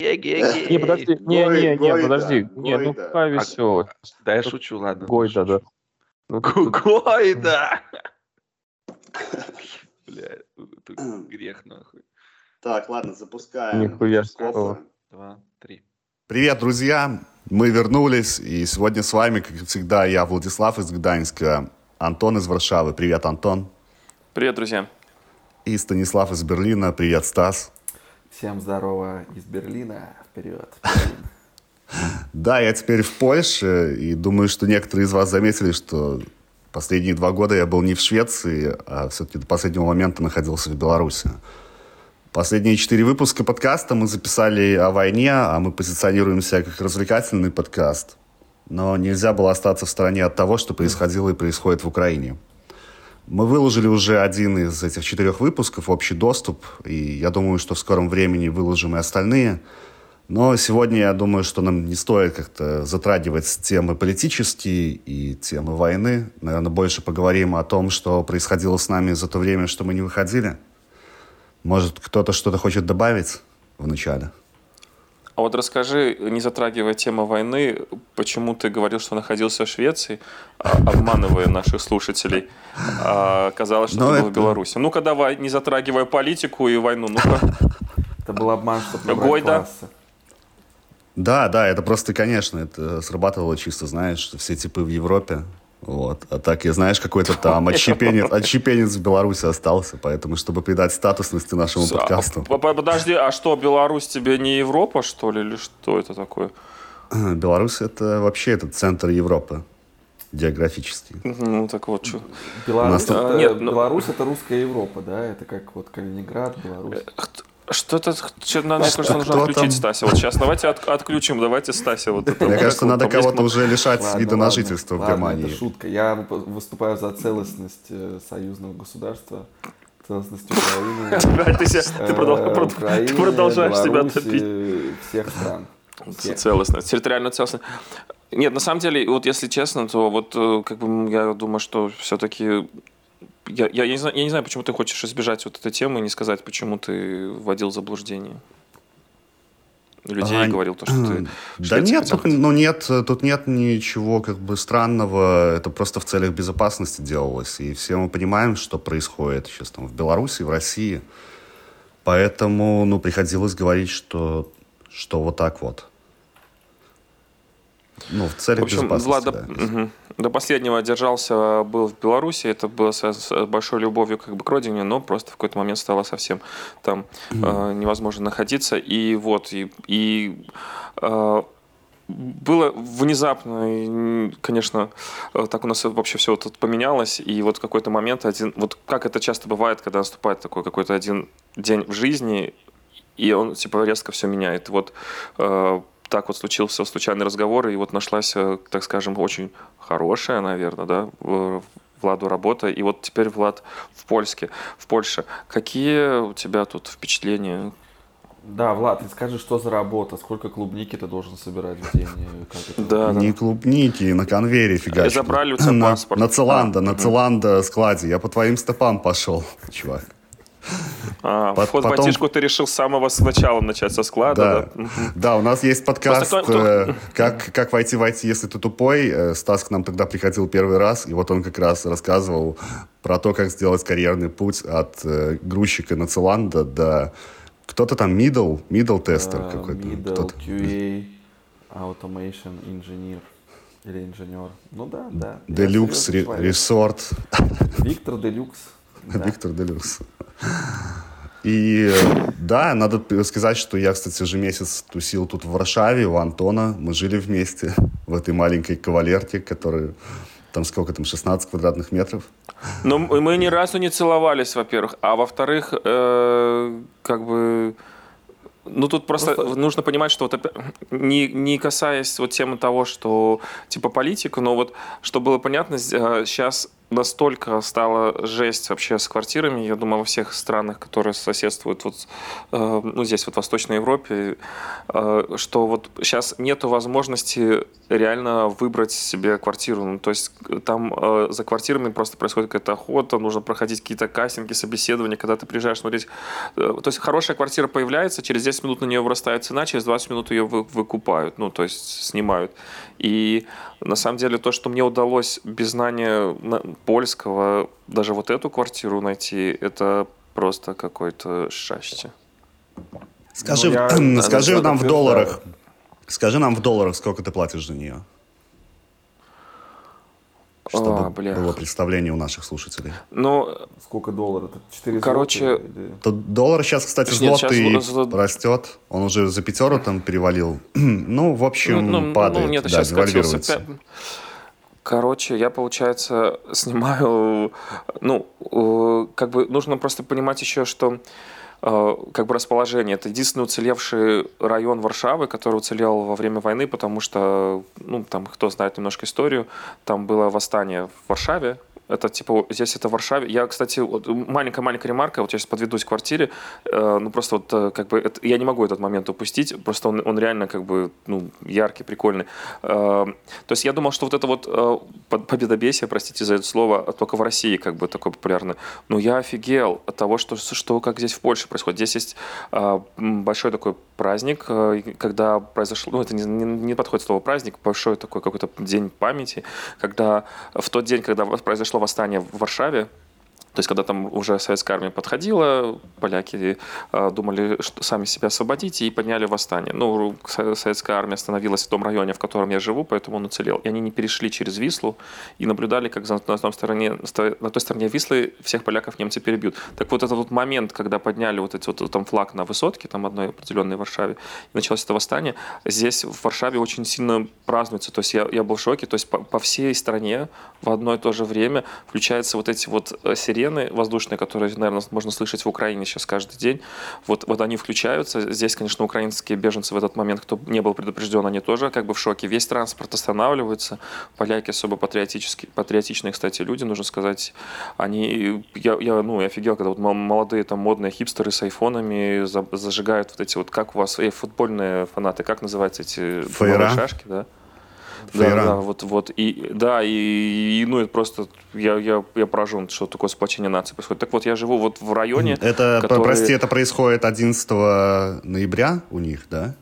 Не, подожди, не, не, не, подожди, не, ну какая веселая. Да я шучу, ладно. Гойда, да. Ну, Гойда! Бля, это грех нахуй. Так, ладно, запускаем. Нихуя Два, три. Привет, друзья! Мы вернулись, и сегодня с вами, как всегда, я, Владислав из Гданьска, Антон из Варшавы. Привет, Антон. Привет, друзья. И Станислав из Берлина. Привет, Стас. Всем здорово из Берлина. Вперед. Да, я теперь в Польше, и думаю, что некоторые из вас заметили, что последние два года я был не в Швеции, а все-таки до последнего момента находился в Беларуси. Последние четыре выпуска подкаста мы записали о войне, а мы позиционируем себя как развлекательный подкаст. Но нельзя было остаться в стороне от того, что происходило и происходит в Украине. Мы выложили уже один из этих четырех выпусков, общий доступ, и я думаю, что в скором времени выложим и остальные. Но сегодня я думаю, что нам не стоит как-то затрагивать темы политические и темы войны. Наверное, больше поговорим о том, что происходило с нами за то время, что мы не выходили. Может, кто-то что-то хочет добавить в начале? А вот расскажи, не затрагивая тему войны, почему ты говорил, что находился в Швеции, а, обманывая наших слушателей. А оказалось, что Но ты это... был в Беларуси. Ну-ка давай, не затрагивая политику и войну, ну-ка. Это был обман, чтобы Гойда. Да, да, это просто, конечно, это срабатывало чисто, знаешь, все типы в Европе вот. А так, я знаешь, какой-то там отщепенец, отщепенец в Беларуси остался, поэтому, чтобы придать статусности нашему а, подкасту. Подожди, а что, Беларусь тебе не Европа, что ли, или что это такое? Беларусь это вообще этот центр Европы географический. Ну, так вот, что. Беларусь, это, Нет, ну... Беларусь это русская Европа, да? Это как вот Калининград, Беларусь. Э, что-то, что, мне кажется, нужно отключить там? Стася. Вот сейчас давайте от, отключим, давайте Стася. Вот это, Мне кажется, надо кого-то уже лишать ладно, вида на жительство в Германии. это шутка. Я выступаю за целостность э, союзного государства целостность Украины. Ты продолжаешь себя топить. Всех стран. Целостность, территориальная целостность. Нет, на самом деле, вот если честно, то вот э, как бы я думаю, что все-таки я, я, я, не знаю, я не знаю, почему ты хочешь избежать вот этой темы и не сказать, почему ты вводил заблуждение. Людей а, говорил то, что ты Да нет, тут, ну нет, тут нет ничего как бы странного, это просто в целях безопасности делалось, и все мы понимаем, что происходит сейчас там в Беларуси, в России, поэтому, ну, приходилось говорить, что, что вот так вот. Ну, в целях в общем, безопасности, Влад, да. угу. до последнего держался, был в Беларуси, это было с, с большой любовью как бы к родине, но просто в какой-то момент стало совсем там mm. э, невозможно находиться. И вот, и, и э, было внезапно, конечно, э, так у нас вообще все тут поменялось, и вот в какой-то момент один, вот как это часто бывает, когда наступает такой какой-то один день в жизни, и он типа резко все меняет. Вот э, так вот случился случайный разговор, и вот нашлась, э, так скажем, очень хорошая, наверное, да, Владу работа. И вот теперь Влад в Польске, в Польше. Какие у тебя тут впечатления? Да, Влад, ты скажи, что за работа, сколько клубники ты должен собирать в день? Как это? Да, Не да. клубники, на конвейере фигачат. Забрали у тебя паспорт. На, на Целанда, на Целанда складе. Я по твоим стопам пошел, чувак. А, По- вход потом... в батишку ты решил с самого начала начать со склада, да? Да, да у нас есть подкаст Просто, э, как, «Как войти в IT, если ты тупой». Э, Стас к нам тогда приходил первый раз, и вот он как раз рассказывал про то, как сделать карьерный путь от э, грузчика на Целанда до... Кто-то там middle, middle тестер uh, какой-то. Middle, QA, automation engineer или инженер. Ну да, да. Делюкс, ресорт. Виктор Делюкс. Да. Виктор Делюкс. И да, надо сказать, что я, кстати, уже месяц тусил тут в Варшаве у Антона. Мы жили вместе в этой маленькой кавалерке, которая там сколько там, 16 квадратных метров. Но мы ни разу не целовались, во-первых. А во-вторых, э, как бы... Ну, тут просто, просто нужно понимать, что вот не, не касаясь вот темы того, что типа политика, но вот, чтобы было понятно, сейчас настолько стала жесть вообще с квартирами, я думаю, во всех странах, которые соседствуют вот, э, ну, здесь вот в Восточной Европе, э, что вот сейчас нету возможности реально выбрать себе квартиру. Ну, то есть там э, за квартирами просто происходит какая-то охота, нужно проходить какие-то кастинги, собеседования, когда ты приезжаешь смотреть. То есть хорошая квартира появляется, через 10 минут на нее вырастает цена, через 20 минут ее вы, выкупают, ну, то есть снимают. И на самом деле то, что мне удалось без знания польского даже вот эту квартиру найти, это просто какое-то счастье. Скажи, ну, я, скажи нам в долларах, скажи нам в долларах, сколько ты платишь за нее? Чтобы а, бля. было представление у наших слушателей. Ну, сколько долларов? 4 Короче, или... доллар сейчас, кстати, злотый нет, сейчас... растет. Он уже за пятеру там перевалил. ну, в общем, ну, ну, падает. Ну, нет, да, сейчас. Короче, я, получается, снимаю... Ну, э, как бы нужно просто понимать еще, что э, как бы расположение. Это единственный уцелевший район Варшавы, который уцелел во время войны, потому что, ну, там, кто знает немножко историю, там было восстание в Варшаве, это типа здесь это в Варшаве. Я, кстати, вот, маленькая-маленькая ремарка. Вот я сейчас подведусь к квартире. Э, ну просто вот э, как бы это, я не могу этот момент упустить. Просто он, он реально как бы ну яркий, прикольный. Э, то есть я думал, что вот это вот э, победобесие, простите за это слово, только в России как бы такое популярное. Но я офигел от того, что что как здесь в Польше происходит. Здесь есть э, большой такой праздник, э, когда произошло, ну это не, не, не подходит слово праздник, большой такой какой-то день памяти, когда в тот день, когда произошло восстание в Варшаве, то есть, когда там уже советская армия подходила, поляки э, думали, что сами себя освободить, и подняли восстание. Ну, советская армия остановилась в том районе, в котором я живу, поэтому он уцелел. И они не перешли через Вислу и наблюдали, как на, том стороне, на той стороне Вислы всех поляков немцы перебьют. Так вот, этот вот момент, когда подняли вот этот вот там флаг на высотке, там одной определенной Варшаве, и началось это восстание, здесь в Варшаве очень сильно празднуется. То есть, я, я был в шоке. То есть, по, по всей стране в одно и то же время включаются вот эти вот э, сирены, воздушные, которые, наверное, можно слышать в Украине сейчас каждый день, вот, вот они включаются. Здесь, конечно, украинские беженцы в этот момент, кто не был предупрежден, они тоже как бы в шоке. Весь транспорт останавливается. Поляки особо патриотические, патриотичные, кстати, люди, нужно сказать. Они, я, я, ну, я офигел, когда вот молодые там модные хипстеры с айфонами зажигают вот эти вот, как у вас, э, футбольные фанаты, как называются эти шашки, да? Да, да, вот, вот, и, да, и, и ну, это просто, я, я, я поражен, что такое сплочение нации происходит. Так вот, я живу вот в районе, Это, который... прости, это происходит 11 ноября у них, да?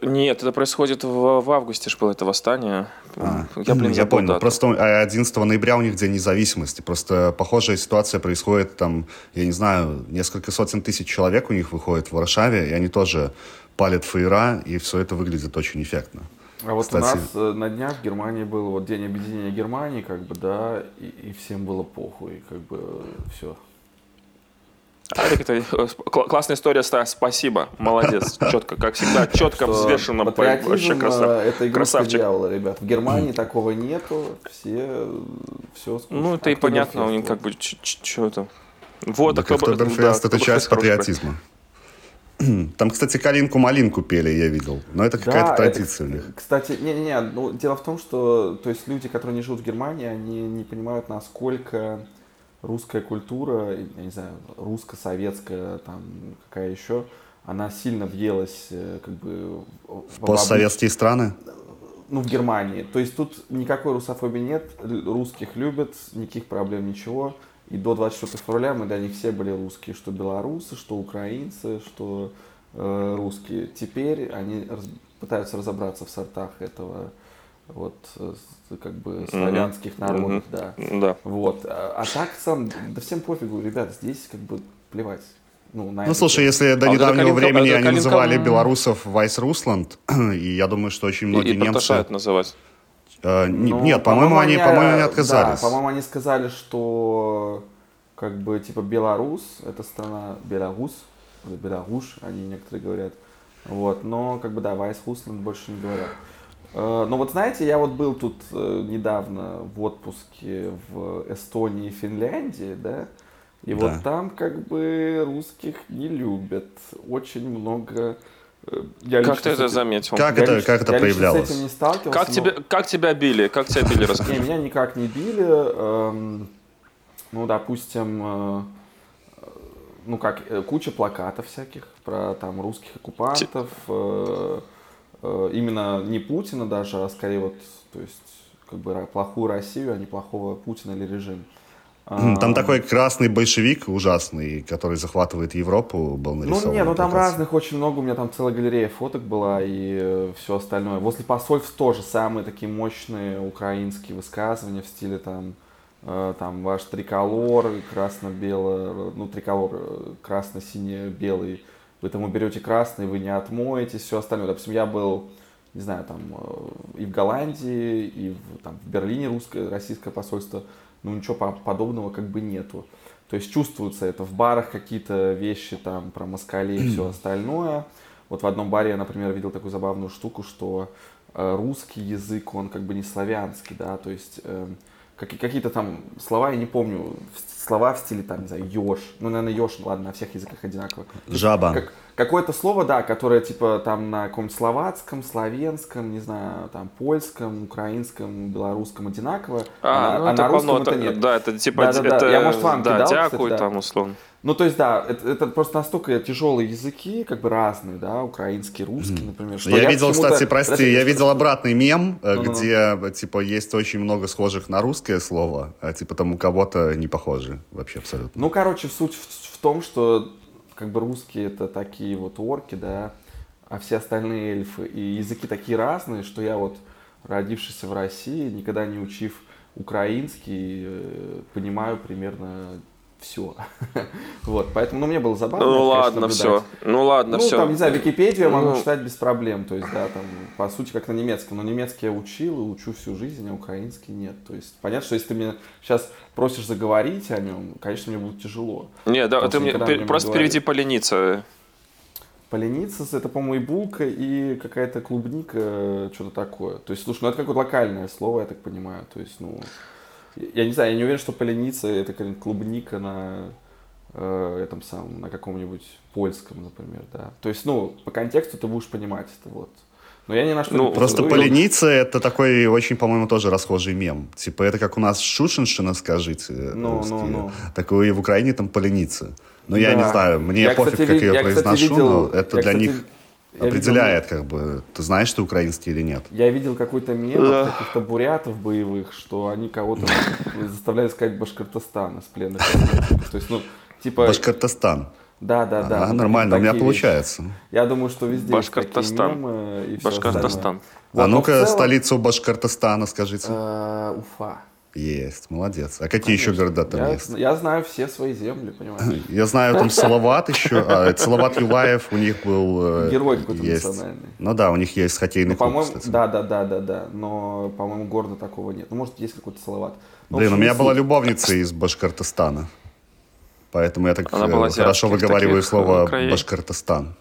Нет, это происходит в, в августе же было это восстание. А, я, блин, я понял. Дату. Просто 11 ноября у них День независимости. Просто похожая ситуация происходит там, я не знаю, несколько сотен тысяч человек у них выходит в Варшаве, и они тоже палят фейра, и все это выглядит очень эффектно. А вот Кстати... у нас э, на днях в Германии был вот день объединения Германии, как бы, да, и, и всем было похуй, как бы, все. Алик, это э, классная история, Стас, спасибо, молодец, четко, как всегда, четко, взвешенно, вообще красав... это красавчик. дьявола, ребят, в Германии такого нету, все, все скучно. Ну, это и понятно, у них как бы, что это, вот, так Октоберфест да, это часть патриотизма. Там, кстати, калинку-малинку пели, я видел. Но это какая-то да, традиция это, у них. Кстати, не-не-не, ну, дело в том, что то есть люди, которые не живут в Германии, они не понимают, насколько русская культура, я не знаю, русско-советская, там, какая еще, она сильно въелась э, как бы... В постсоветские в... страны? Ну, в Германии. То есть тут никакой русофобии нет, русских любят, никаких проблем, ничего. И до 24 февраля мы для них все были русские, что белорусы, что украинцы, что э, русские. Теперь они раз, пытаются разобраться в сортах этого вот э, как бы славянских mm-hmm. народов, mm-hmm. да. да. Вот. А, а так сам, да всем пофигу, ребят, здесь как бы плевать. Ну, ну слушай, если до а недавнего вот времени они Калинка... называли белорусов Вайс Русланд, и я думаю, что очень многие и, и немцы... называть. Э, ну, нет, по-моему, они, они, по-моему, они отказались. Да, по-моему, они сказали, что как бы типа Беларусь, это страна Беларусь, или Беларусь, они некоторые говорят. Вот, но как бы да, Вайс Хусланд больше не говорят. Э, но вот знаете, я вот был тут э, недавно в отпуске в Эстонии и Финляндии, да, и да. вот там как бы русских не любят. Очень много э, я как ты это заметил? Как это, лично, как это я проявлялось? Лично с этим не сталкивался. Как, но... тебя, как тебя били? Как тебя били, расскажи. Меня никак не били. эм, ну, допустим, э, ну как, э, куча плакатов всяких про там русских оккупантов. э, именно не Путина даже, а скорее вот, то есть, как бы плохую Россию, а не плохого Путина или режим. Там А, такой красный большевик ужасный, который захватывает Европу, был нарисован. Ну, не, ну там разных очень много, у меня там целая галерея фоток была и все остальное. Возле посольств тоже самые такие мощные украинские высказывания в стиле там, э, там ваш триколор красно-бело, ну триколор э, красно-сине-белый, вы там уберете красный, вы не отмоетесь, все остальное. Допустим, я был, не знаю, там э, и в Голландии, и в, там, в Берлине русское, российское посольство, ну ничего по- подобного как бы нету. То есть чувствуется это в барах какие-то вещи там про москалей и все остальное. Вот в одном баре я, например, видел такую забавную штуку, что э, русский язык, он как бы не славянский, да, то есть как- какие-то там слова, я не помню, слова в стиле там, не знаю, еж, ну, наверное, еж, ладно, на всех языках одинаково. Жаба. как- какое-то слово, да, которое типа там на каком-нибудь словацком, славянском, не знаю, там польском, украинском, белорусском одинаково, А, а, ну на- а это на русском полно, это это- нет. Да, это типа, Да-да-да, это, я, может, вам да, кидал, кстати, дякую да. там условно. Ну, то есть, да, это, это просто настолько тяжелые языки, как бы разные, да, украинский, русский, например. Что Я, видел, почему-то- кстати, прости, я видел обратный мем, Ну-ну-ну. где, э, типа, есть очень много схожих на русское слово, а, типа, там у кого-то не похожи вообще абсолютно. Ну, короче, суть в, в том, что как бы русские это такие вот орки, да, а все остальные эльфы. И языки такие разные, что я вот, родившийся в России, никогда не учив украинский, э, понимаю примерно все. Вот, поэтому, ну, мне было забавно. Ну конечно, ладно, все. Ну ладно, Ну, все. там, не знаю, Википедию могу Ну. читать без проблем. То есть, да, там, по сути, как на немецком. Но немецкий я учил и учу всю жизнь, а украинский нет. То есть, понятно, что если ты меня сейчас просишь заговорить о нем, конечно, мне будет тяжело. Не, да, ты мне пер- просто переведи полениться. Полениться, это, по-моему, и булка, и какая-то клубника, что-то такое. То есть, слушай, ну это какое-то локальное слово, я так понимаю. То есть, ну, я не знаю, я не уверен, что полениться это какая-нибудь клубника на э, этом самом, на каком-нибудь польском, например, да. То есть, ну, по контексту ты будешь понимать это, вот. Но я ни на что Ну, не Просто полениться это такой очень, по-моему, тоже расхожий мем. Типа это как у нас шушеншина, скажите. Ну, русские. ну, ну. Такое и в Украине там полениться. Но я Да. не знаю, мне Я, пофиг, кстати, как я ее я, кстати, произношу, видел- но это я, для кстати, них я определяет, как бы, ты знаешь ты украинский или нет. Я видел какой-то мем от каких-то бурятов боевых, что они кого-то заставляли сказать Башкортостан из пленных. То есть, ну, типа... Башкортостан. Да, да, да. А, нормально, у меня вещи. получается. Я думаю, что везде Башкортостан. мемы и всё Башкортостан. остальное. а Вот, но ну-ка, целом, столицу Башкортостана скажите. э, Уфа. Есть, молодец. А какие еще Конечно. города там я, есть? Я знаю все свои земли, понимаешь? Я знаю, там Салават еще. А, Салават Юлаев у них был... э, Герой какой-то есть. национальный. Ну да, у них есть хоккейный Ну, клуб, по-моему, кстати. да, да, да, да, да. Но, по-моему, города такого нет. Ну, может, есть какой-то салават. Ну, в Блин, у меня была любовница из Башкортостана. Поэтому я так э, хорошо выговариваю слово. Башкортостан.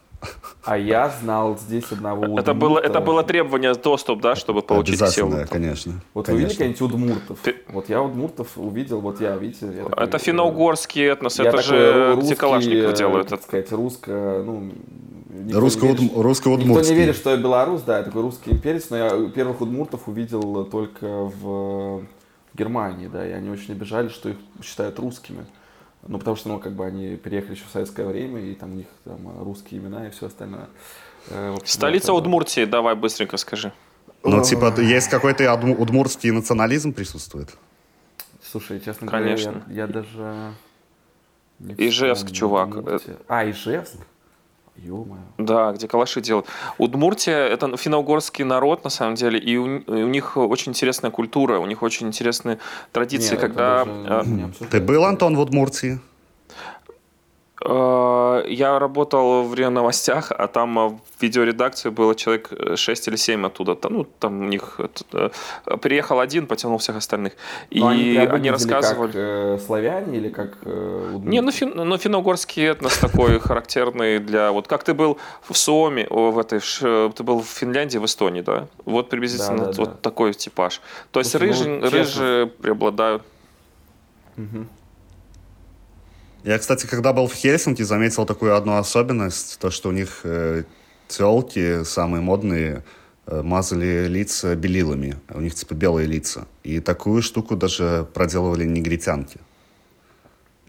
А я знал здесь одного Это было, удмурта. это было требование доступ, да, чтобы получить силу. Обязательно, конечно. Вот вы видели конечно. каких-нибудь удмуртов? Ты- Вот я удмуртов увидел, вот я, видите. я такой, Это э, финно-угорский этнос, я это такой же где русский, Калашников э, делают. Так сказать, русско, ну... никто Русско- не верит, удм- русско- Никто не верит, что я белорус, да, я такой русский имперец, но я первых удмуртов увидел только в Германии, да, и они очень обижали, что их считают русскими. Ну, потому что, ну, как бы они переехали еще в советское время, и там у них там русские имена и все остальное. Э, в общем, Столица да. Удмуртии, давай быстренько скажи. Ну, типа, есть какой-то удм- удмуртский национализм присутствует? Слушай, честно Конечно. говоря, я, я даже... не Ижевск, чувак. Удмуртия. А, Ижевск? Ё-моё. Да, где калаши делают. Удмуртия – это финно-угорский народ, на самом деле, и у, и у них очень интересная культура, у них очень интересные традиции, Не, это когда... даже не Ты был, Антон, в Удмуртии? Э, Я работал в РИА Новостях, а там э, в видеоредакции было человек 6 или 7 оттуда. Там, Ну, там у них э, приехал один, потянул всех остальных. И Но они, прям они выглядели рассказывали... как э, славяне или как э? Не, ну, фин, ну финно-угорский этнос такой характерный для... Вот как ты был в Суоме, в этой, ты был в Финляндии, в Эстонии, да? Вот приблизительно Да, да, вот да. такой типаж. То есть ну, рыжи, рыжие преобладают. Мгм. Я, кстати, когда был в Хельсинки, заметил такую одну особенность, то, что у них э, телки самые модные э, мазали лица белилами. У них типа белые лица. И такую штуку даже проделывали негритянки.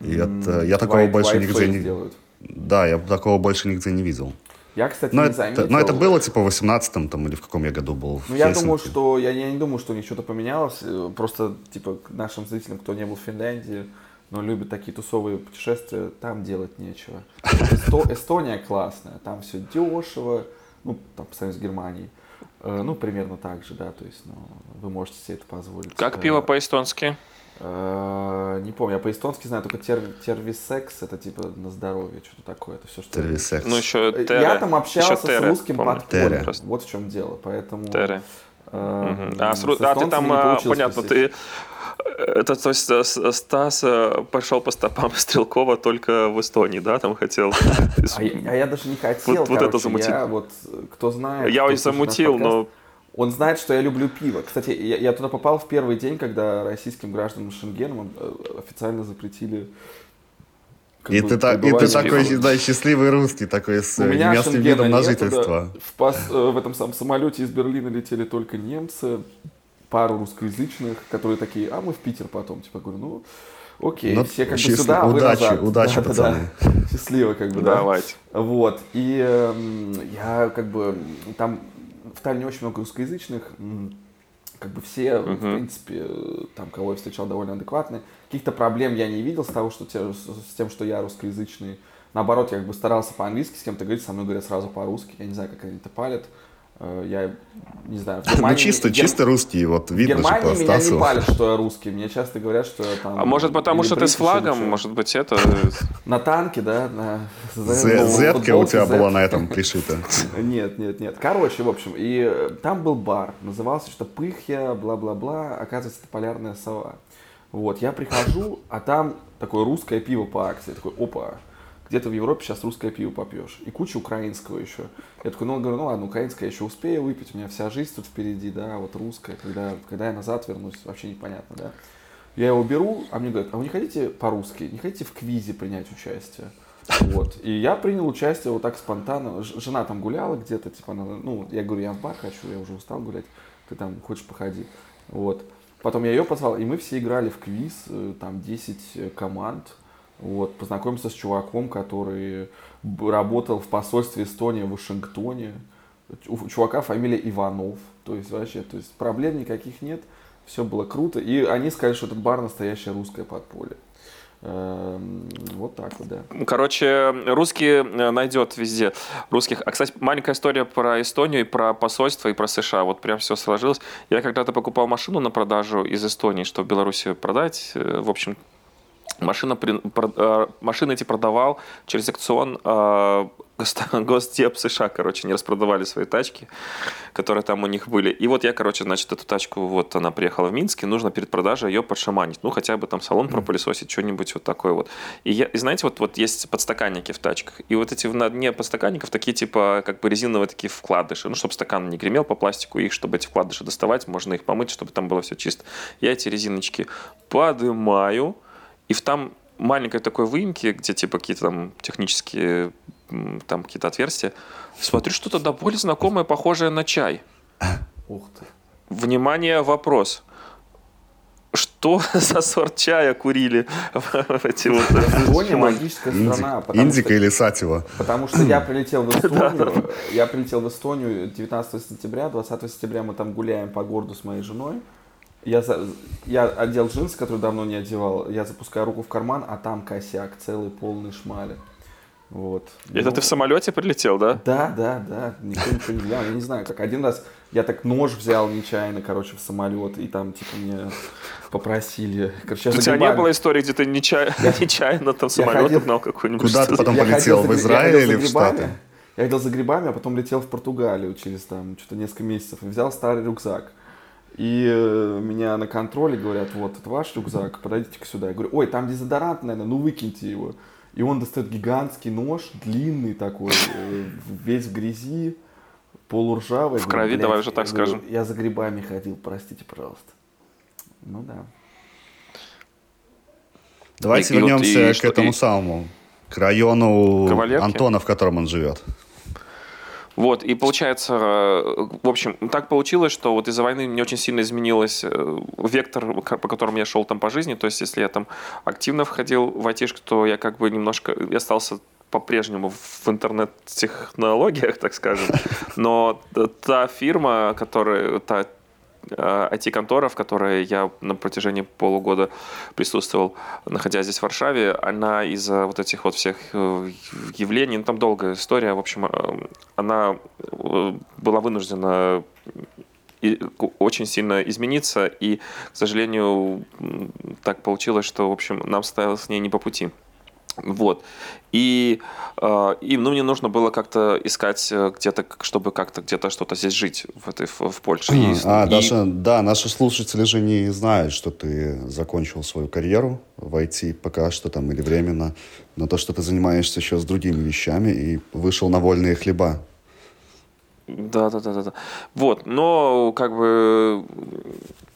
И это, я такого White- больше white нигде не... делают. Да, я такого больше нигде не видел. Я, кстати, Но не это, заметил. но это было типа в 18-м там, или в каком я году был. Ну, я думаю, что я, я не думаю, что у них что-то поменялось. Э, Просто, типа, нашим зрителям, кто не был в Финляндии, но любит такие тусовые путешествия, там делать нечего. Эсто- Эстония классная, там все дешево, ну, там, по сравнению с Германией. Э, Ну, примерно так же, да, то есть, ну, вы можете себе это позволить. Как Э, пиво по-эстонски? э, Не помню, я по-эстонски знаю только тер- тервисекс, это типа на здоровье, что-то такое, это все, что... Тервисекс. Ну, еще. Я там общался Еще с русским подпольем, вот в чем дело, поэтому... Тере. Э, Мгм. А, с а ты там, получилось понятно, ты... Это, то есть, э, Стас э, пошел по стопам Стрелкова только в Эстонии, да, там хотел? А я, а я даже не хотел, Вот- это замутил. вот, э, кто знает... Я замутил, но Он знает, что я люблю пиво. Кстати, я, я туда попал в первый день, когда российским гражданам Шенгеном э, официально запретили... И бы, ты, та- и ты такой, да, счастливый русский, такой с У э, меня немецким Шенгена видом на нету, жительство. да. В, пас- э, в этом самом самолете из Берлина летели только немцы, пару русскоязычных, которые такие, а мы в Питер потом. Типа, говорю, ну, окей, Ну, все как бы счастливо. сюда, а вы Удачи, назад. удачи, Да-да-да. пацаны. Счастливо, как бы, да. давайте. Вот. И эм, я как бы там в Таллине очень много русскоязычных. Как бы все, в Мгм. принципе, там, кого я встречал, довольно адекватные. Каких-то проблем я не видел с того, что те- с тем, что я русскоязычный. Наоборот, я как бы старался по-английски с кем-то говорить, со мной говорят сразу по-русски. Я не знаю, как они это палят. Э, Я не знаю. в Ну, Германии- чисто, Гер- чисто русский, вот В видно же Германии по меня не палят, что я русский. Мне часто говорят, что я там... А может, потому что ты с флагом? Может быть, это... На танке, да? На... Зетка у тебя была на этом пришита. Нет, нет, нет. Короче, в общем, и э, там был бар, назывался что Пыхья, бла-бла-бла, оказывается, это полярная сова. Вот, я прихожу, а там такое русское пиво по акции. Такой, опа, где-то в Европе сейчас русское пиво попьешь. И куча украинского еще. Я такой, ну, говорю, ну ладно, украинское еще успею выпить, у меня вся жизнь тут впереди, да, вот русское, когда, когда я назад вернусь, вообще непонятно, да. Я его беру, а мне говорят, а вы не хотите по-русски, не хотите в квизе принять участие? Вот. И я принял участие вот так спонтанно. Жена там гуляла где-то, типа, она, ну, я говорю, я в бар хочу, я уже устал гулять, ты там хочешь походи. Вот. Потом я ее позвал, и мы все играли в квиз, э, там 10 э, команд. Вот, познакомился с чуваком, который работал в посольстве Эстонии в Вашингтоне. У чувака фамилия Иванов. То есть вообще, то есть проблем никаких нет. Все было круто. И они сказали, что этот бар настоящее русское подполье. Эм, Вот так вот, да. Короче, русские э, найдет везде русских. А, кстати, маленькая история про Эстонию, и про посольство, и про США. Вот прям все сложилось. Я когда-то покупал машину на продажу из Эстонии, чтобы в Беларуси продать. Э, В общем, машина, про- э, машины эти продавал через акцион э, Гос- Госдеп США, короче, не распродавали свои тачки, которые там у них были. И вот я, короче, значит, эту тачку, вот она приехала в Минск, и нужно перед продажей ее подшаманить. Ну, хотя бы там салон пропылесосить, что-нибудь вот такое вот. И, я, и знаете, вот, вот есть подстаканники в тачках, и вот эти на дне подстаканников такие типа как бы резиновые такие вкладыши, ну, чтобы стакан не гремел по пластику, их, чтобы эти вкладыши доставать, можно их помыть, чтобы там было все чисто. Я эти резиночки подымаю, и в там маленькой такой выемке, где типа какие-то там технические там какие-то отверстия, смотрю что-то до боли знакомое, похожее на чай. Ух ты. Внимание, вопрос. Что за сорт чая курили в эти вот... Эстония магическая страна. Индика или Сатива. Потому что я прилетел в Эстонию, я прилетел в Эстонию 19 сентября, 20 сентября мы там гуляем по городу с моей женой. Я, за- я одел джинсы, которые давно не одевал, я запускаю руку в карман, а там косяк, целый полный шмали. Вот. Это Ну, ты в самолете прилетел, да? Да, да, да, никто ничего не взял. Я не знаю, как один раз я так нож взял нечаянно, короче, в самолет, и там, типа, мне попросили. Короче, У тебя не было истории, где ты нечаянно, нечаянно там самолет ходил- угнал какой-нибудь? Куда ты потом Я полетел? ходил В Израиль или в. Штаты? Я ходил за грибами, а потом летел в Португалию через там что-то несколько месяцев и взял старый рюкзак. И э, меня на контроле говорят, вот, это ваш рюкзак, подойдите-ка сюда. Я говорю, ой, там дезодорант, наверное, ну выкиньте его. И он достает гигантский нож, длинный такой, э, весь в грязи, полуржавый. В крови, давай уже так я говорю, скажем. Я за грибами ходил, простите, пожалуйста. Ну да. Давайте И- и вот- вернемся и к что- этому и- самому, к району? Антона, в котором он живет. Вот, и получается, э, в общем, так получилось, что вот из-за войны мне очень сильно изменилось э, вектор, по которому я шел там по жизни. То есть, если я там активно входил в айтишку, то я как бы немножко я остался по-прежнему в интернет-технологиях, так скажем. Но та фирма, которая, та IT-контора, в которой я на протяжении полугода присутствовал, находясь здесь в Варшаве, она из-за вот этих вот всех э, явлений, ну, там долгая история, в общем, э, она э, была вынуждена очень сильно измениться, и, к сожалению, так получилось, что, в общем, нам стало с ней не по пути. Вот. И, э, и ну, мне нужно было как-то искать э, где-то, чтобы как-то где-то что-то здесь жить в, этой, в, в Польше. И, а, и... Даже, да, наши слушатели же не знают, что ты закончил свою карьеру в IT пока что там или временно, но то, что ты занимаешься еще с другими вещами и вышел на вольные хлеба. Да, да, да, да, да. Вот, но как бы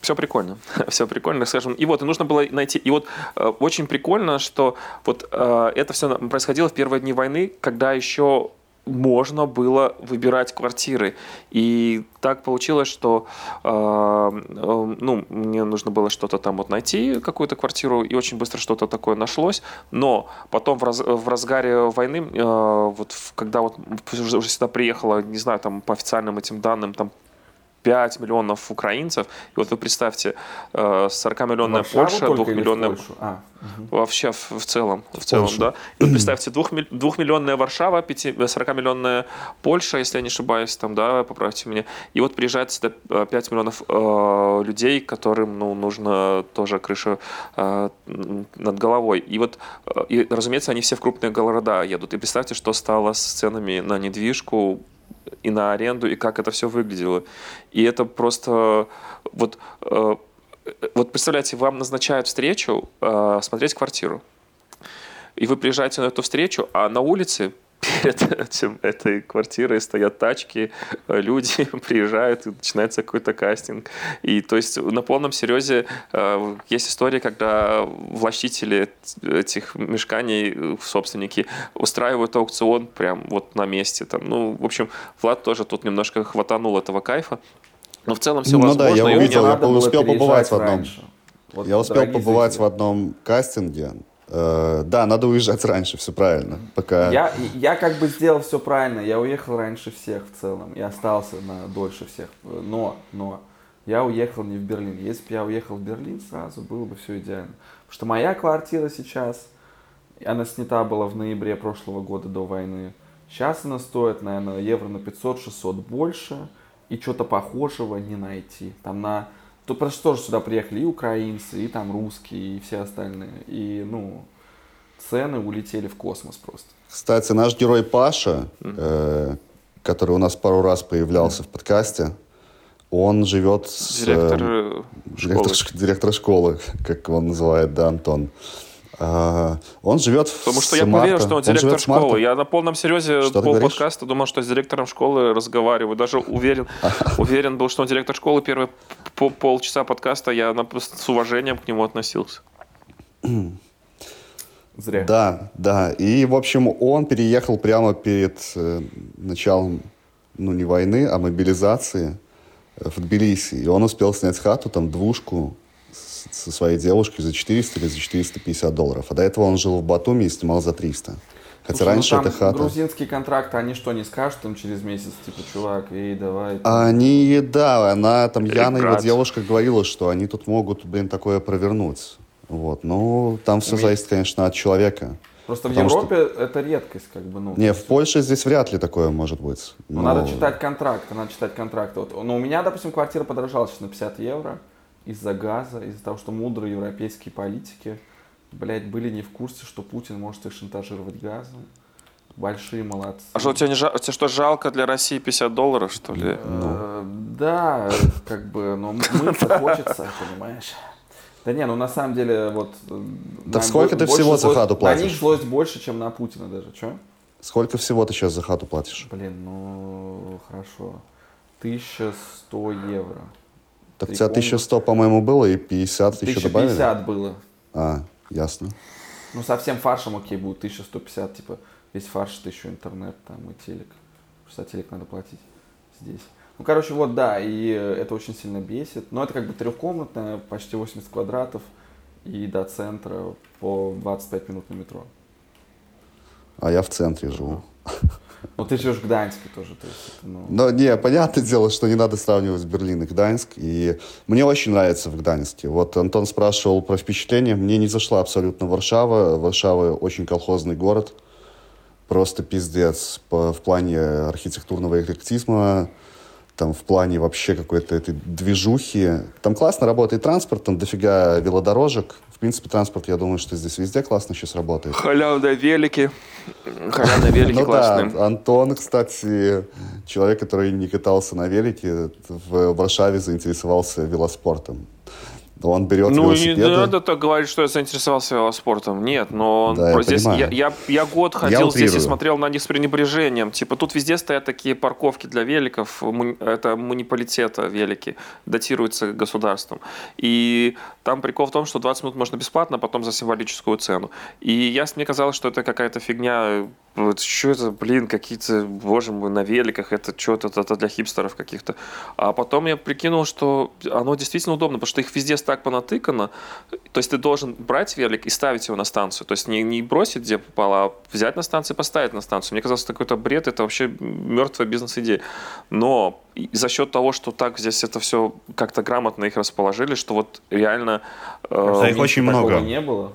все прикольно, все прикольно, скажем. И вот, и нужно было найти. И вот э, очень прикольно, что вот э, это все происходило в первые дни войны, когда еще можно было выбирать квартиры. И так получилось, что э, э, ну, мне нужно было что-то там вот найти, какую-то квартиру, и очень быстро что-то такое нашлось. Но потом в, раз, в разгаре войны, э, вот когда вот уже сюда приехала, не знаю, там по официальным этим данным, там 5 миллионов украинцев. И вот вы представьте, 40-миллионная э, Польша, 2-миллионная... А, угу. Вообще в, в целом, в, в целом, Польшу. да. И вот представьте, 2-миллионная Варшава, 40-миллионная Польша, если я не ошибаюсь, там, да, поправьте меня. И вот приезжает сюда 5 э, миллионов э, людей, которым, ну, нужно тоже крыша э, над головой. И вот, э, и, разумеется, они все в крупные города едут. И представьте, что стало с ценами на недвижку и на аренду, и как это все выглядело. И это просто вот, э, вот представляете, вам назначают встречу э, смотреть квартиру. И вы приезжаете на эту встречу, а на улице перед этим, этой квартирой стоят тачки, люди приезжают, и начинается какой-то кастинг. И то есть на полном серьезе э, есть история, когда властители этих мешканий, собственники, устраивают аукцион прям вот на месте. Там. Ну, в общем, Влад тоже тут немножко хватанул этого кайфа. Но в целом все ну, возможно. Да, я увидел, я успел побывать в одном. Вот, я успел побывать зрители. в одном кастинге. Э, да, надо уезжать раньше, все правильно. Пока... Я, я как бы сделал все правильно. Я уехал раньше всех в целом. И остался на дольше всех. Но, но я уехал не в Берлин. Если бы я уехал в Берлин сразу, было бы все идеально. Потому что моя квартира сейчас, она снята была в ноябре прошлого года до войны. Сейчас она стоит, наверное, евро на 500-600 больше. И что-то похожего не найти. Там на Тут просто тоже сюда приехали и украинцы, и там русские, и все остальные. И, ну, цены улетели в космос просто. Кстати, наш герой Паша, mm-hmm. э, который у нас пару раз появлялся mm-hmm. в подкасте, он живет с... Директор, э, директор, школы. директор школы, как он называет, да, Антон. А, он живет Потому что я уверен, что он директор он школы. Я на полном серьезе что пол подкаста думал, что с директором школы разговариваю. Даже уверен, уверен был, что он директор школы. Первые полчаса подкаста я с уважением к нему относился. Зря. Да, да. И, в общем, он переехал прямо перед э, началом, ну, не войны, а мобилизации э, в Тбилиси. И он успел снять хату, там, двушку, со своей девушкой за 400 или за 450 долларов. А до этого он жил в Батуми и снимал за 300. Хотя Слушай, раньше ну, эта хата... грузинские контракты, они что, не скажут им через месяц, типа, чувак, эй, давай. Они, да, она, там, Яна, его девушка, говорила, что они тут могут, блин, такое провернуть. Вот, ну, там все зависит, конечно, от человека. Просто в Европе что... это редкость, как бы, ну. Не, в Польше здесь вряд ли такое может быть. Ну, но... надо читать контракт, надо читать контракт. Вот, ну, у меня, допустим, квартира подорожала сейчас на 50 евро из-за газа, из-за того, что мудрые европейские политики, блядь, были не в курсе, что Путин может их шантажировать газом. Большие молодцы. А что, тебе, не жал, тебе что, жалко для России 50 долларов, что ли? Э, ну. Да, как бы, но мы-то хочется, понимаешь? Да не, ну на самом деле, вот... Так сколько ты всего за хату платишь? На них злость больше, чем на Путина даже, что? Сколько всего ты сейчас за хату платишь? Блин, ну, хорошо. 1100 евро. Так у тебя 1100, по-моему, было, и 50 еще добавили? 1050 было. А, ясно. Ну, совсем фаршем окей будет 1150, типа, весь фарш, ты еще интернет там и телек. сателлик надо платить здесь. Ну, короче, вот, да, и это очень сильно бесит. Но это как бы трехкомнатная, почти 80 квадратов, и до центра по 25 минут на метро. А я в центре живу. Ну, ты живешь в Гданьске тоже, то есть ну... Но не, понятное дело, что не надо сравнивать Берлин и Гданьск. И мне очень нравится в Гданьске. Вот Антон спрашивал про впечатление. Мне не зашла абсолютно Варшава. Варшава очень колхозный город. Просто пиздец по, в плане архитектурного эклектизма там в плане вообще какой-то этой движухи. Там классно работает транспорт, там дофига велодорожек. В принципе, транспорт, я думаю, что здесь везде классно сейчас работает. Халявные велики. Халявные велики ну классные. да, Антон, кстати, человек, который не катался на велике, в Варшаве заинтересовался велоспортом. Он берет ну, велосипеды. не надо так говорить, что я заинтересовался велоспортом. Нет, но Да, я здесь понимаю. я, я, я год ходил здесь и смотрел на них с пренебрежением. Типа тут везде стоят такие парковки для великов, это муниципалитета велики, датируются государством. И там прикол в том, что 20 минут можно бесплатно, а потом за символическую цену. И я, мне казалось, что это какая-то фигня. Вот что это, блин, какие-то, боже мой, на великах, это что-то это для хипстеров каких-то. А потом я прикинул, что оно действительно удобно, потому что их везде так понатыкано. То есть ты должен брать велик и ставить его на станцию. То есть не, не бросить, где попало, а взять на станцию и поставить на станцию. Мне казалось, это какой-то бред, это вообще мертвая бизнес-идея. Но за счет того, что так здесь это все как-то грамотно их расположили, что вот реально... э, их очень много. не было.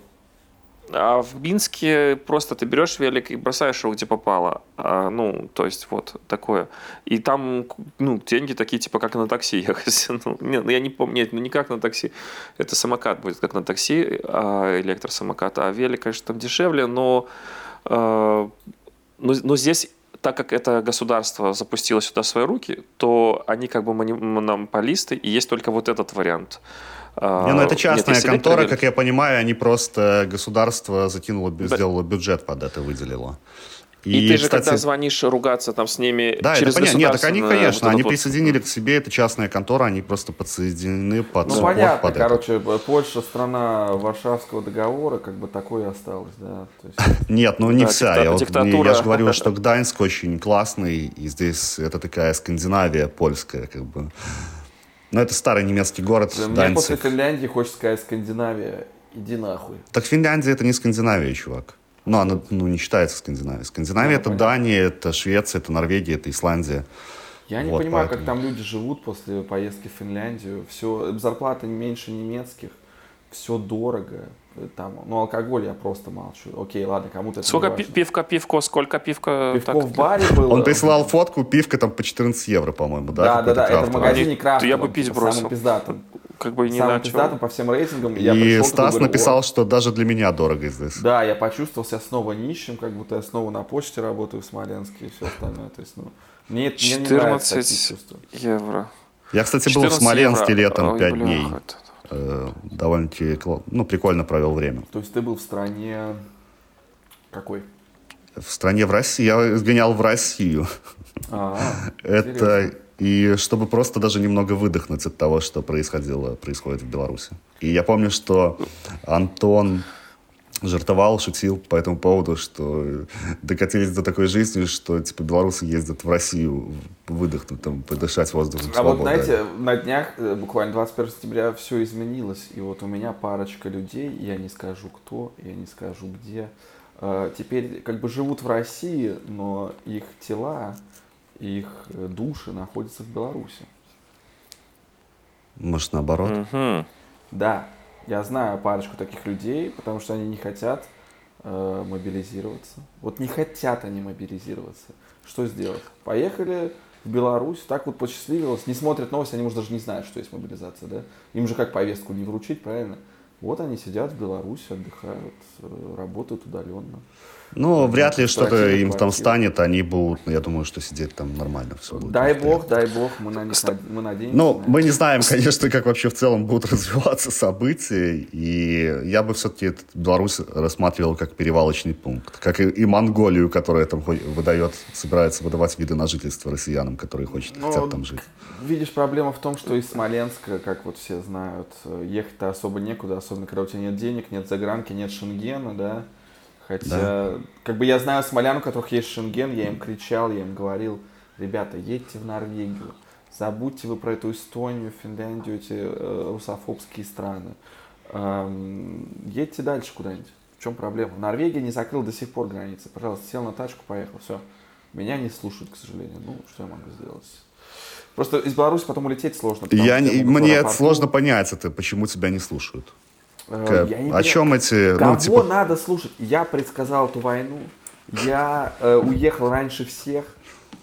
А в Минске просто ты берешь велик и бросаешь его где попало. А, ну, то есть вот такое. И там, ну, деньги такие, типа, как на такси ехать. Ну, нет, ну, я не помню, нет, ну не как на такси. Это самокат будет как на такси, а, электросамокат. А велик, конечно, там дешевле, но, э, но, но здесь так как это государство запустило сюда свои руки, то они как бы монополисты, и есть только вот этот вариант. А, Не, ну это нет, частная есть контора, электровелик. как я понимаю, они просто государство Да. сделало бюджет под это, выделило. И, ты же, кстати, когда звонишь ругаться там с ними Да, через это понятно. Нет, так они, конечно, вот они это вот- присоединили к себе, это частная контора, они просто подсоединены под Ну, понятно, под это. короче, Польша страна Варшавского договора, как бы такое и осталось, да. То есть, Нет, ну не Да, вся. дикта- я, вот, диктатура. я же говорю, что Гданьск очень классный, и здесь это такая Скандинавия польская, как бы. Но это старый немецкий город, мне после. Финляндии хочется сказать Скандинавия, иди нахуй. Так Финляндия это не Скандинавия, чувак. Ну, она ну, не считается Скандинавией. Скандинавия Ну, это понятно. Дания, это Швеция, это Норвегия, это Исландия. Я не Вот понимаю, поэтому. как там люди живут после поездки в Финляндию. Все, зарплаты меньше немецких, все дорого. Там, ну, алкоголь я просто молчу. Окей, ладно, кому-то это Сколько не пи- важно. пивка, пивко, сколько пивка? Пивко так- в баре было. Он прислал фотку, пивка там по 14 евро, по-моему, да? Да, да, да, это в магазине крафт. я бы пить бросил. Самым пиздатым. Как бы не Самым начал. пиздатым по всем рейтингам. Я И пришел, Стас говорю, написал, что даже для меня дорого здесь. Да, я почувствовал себя снова нищим, как будто я снова на почте работаю в Смоленске и все остальное. То есть, ну, мне, это- мне не нравятся такие 14 чувства. евро. Я, кстати, был в 14 Смоленске евро. летом Ой, 5 бля, дней. это- Э, довольно-таки кла- ну, прикольно провел время. То есть ты был в стране какой? В стране в России. Я сгонял в Россию. А, Это интересно. и чтобы просто даже немного выдохнуть от того, что происходило, происходит в Беларуси. И я помню, что Антон жартовал, шутил по этому поводу, что докатились до такой жизни, что типа белорусы ездят в Россию выдохнуть, там, подышать воздухом А вот свободы. знаете, на днях, э, буквально 21 сентября, все изменилось. И вот у меня парочка людей, я не скажу кто, я не скажу где, э, теперь как бы живут в России, но их тела, их э, души находятся в Беларуси. Может, наоборот? Мгм. Да, я знаю парочку таких людей, потому что они не хотят э, мобилизироваться. Вот не хотят они мобилизироваться. Что сделать? Поехали в Беларусь, так вот посчастливилось, не смотрят новости, они, может, даже не знают, что есть мобилизация, да? Им же как повестку не вручить, правильно? Вот они сидят в Беларуси, отдыхают, э, работают удаленно. Ну, вряд ли что-то им там квартира. станет, они будут, я думаю, что сидеть там нормально все будет. Дай бог, дай бог, мы на них мы надеемся. Ну, мы не знаем, конечно, как вообще в целом будут развиваться события, и я бы все-таки Беларусь рассматривал как перевалочный пункт, как и, и Монголию, которая там выдает, собирается выдавать виды на жительство россиянам, которые хочет, Ну, хотят там жить. Видишь, проблема в том, что из Смоленска, как вот все знают, ехать-то особо некуда, особенно когда у тебя нет денег, нет загранки, нет шенгена, да. Хотя, как бы я знаю смолян, у которых есть шенген, я им кричал, я им говорил, Ребята, едьте в Норвегию. Забудьте вы про эту Эстонию, Финляндию, эти э, русофобские страны. Эм, едьте дальше куда-нибудь. В чем проблема? Норвегия не закрыла до сих пор границы. Пожалуйста, сел на тачку, поехал. Все. Меня не слушают, к сожалению. Ну, что я могу сделать? Просто из Беларуси потом улететь сложно. Я не, мне это сложно понять, это почему тебя не слушают. Э, я не о чем эти... Кого ну, типа... надо слушать? Я предсказал эту войну. Я э, уехал раньше всех.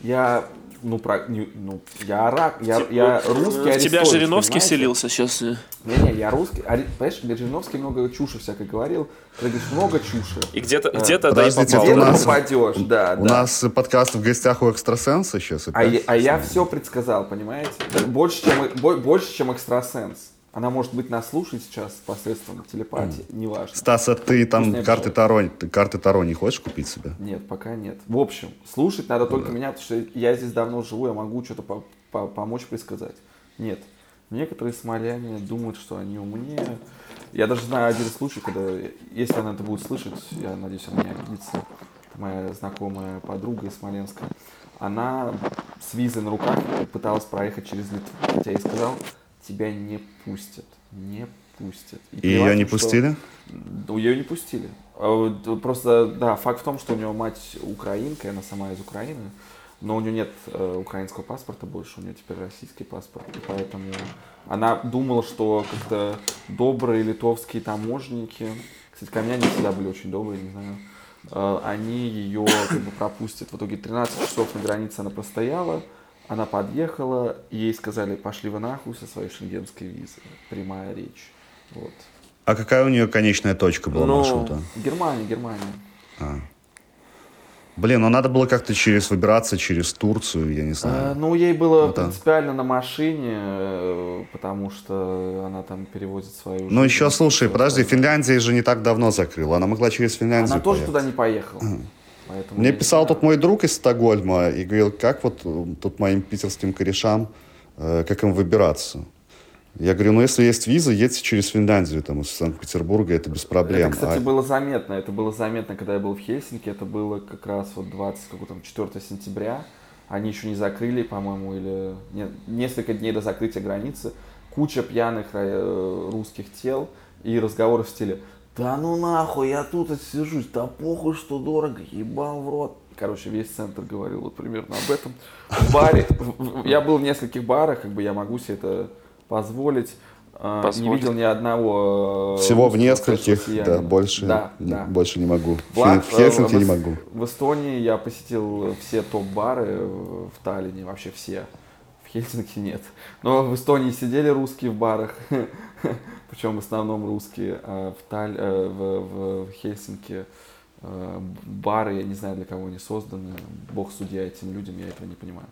Я ну, про, не, ну, я, рак, я, типа, я русский В тебя Жириновский вселился сейчас. Не-не, я русский. А, понимаешь, Жириновский много чуши всякой говорил. Ты говоришь, много чуши. И где-то, э, где-то да и попал. Где-то нас, попадешь, да. У да. нас подкаст в гостях у экстрасенса сейчас. А, я, а я все предсказал, понимаете? Больше, чем, больше, чем экстрасенс. Она может быть нас слушает сейчас посредством телепатии, mm. неважно. Стас, а ты там карты Таро, ты карты Таро не хочешь купить себе? Нет, пока нет. В общем, слушать надо только да. меня, потому что я здесь давно живу, я могу что-то по по помочь предсказать. Нет. Некоторые смоляне думают, что они умнее. Я даже знаю один случай, когда, если она это будет слышать, я надеюсь, она не обидится, моя знакомая подруга из Смоленска, она с визой на руках пыталась проехать через Литву. Я ей сказал, тебя не пустят. Не пустят. И, и ее не что... пустили? Ее не пустили. А просто, да, факт в том, что у нее мать украинка, она сама из Украины, но у нее нет э, украинского паспорта больше, у нее теперь российский паспорт. И поэтому она думала, что как-то добрые литовские таможенники, кстати, ко мне они всегда были очень добрые, не знаю, э, они ее как бы пропустят. В итоге 13 часов на границе она простояла, она подъехала, ей сказали, пошли вы нахуй со своей шенгенской визой. Прямая речь. Вот. А какая у нее конечная точка была ну, маршрута? Германия, Германия. А. Блин, ну надо было как-то через выбираться через Турцию, я не знаю. А, ну, ей было ну, принципиально на машине, э, потому что она там перевозит свою... Ну, еще, слушай, подожди, Финляндия же не так давно закрыла. Она могла через Финляндию Она тоже туда не поехала. Поэтому Мне писал тут мой друг из Стокгольма и говорил, как вот э, тут моим питерским корешам, э, как им выбираться. Я говорю, ну если есть виза, едьте через Финляндию, там, из Санкт-Петербурга, это без проблем. Это, кстати, а... было заметно. Это было заметно, когда я был в Хельсинки. Это было как раз вот 20, какого там, 4 сентября. Они еще не закрыли, по-моему, или нет, несколько дней до закрытия границы. Куча пьяных э, русских тел и разговоры в стиле да ну нахуй, я тут сижусь, да похуй, что дорого, ебал в рот. Короче, весь центр говорил вот примерно об этом. В баре, я был в нескольких барах, как бы я могу себе это позволить. Позволить. Не видел ни одного... Э, Всего в нескольких, да, больше, да, да. больше не могу. Влад, в Хельсинки в, не могу. В Эстонии я посетил все топ-бары в Таллине, вообще все. В Хельсинки нет. Но в Эстонии сидели русские в барах. причем в основном русские, а в, Таль, э, в, в Хельсинки э, бары, я не знаю, для кого они созданы, бог судья этим людям, я этого не понимаю.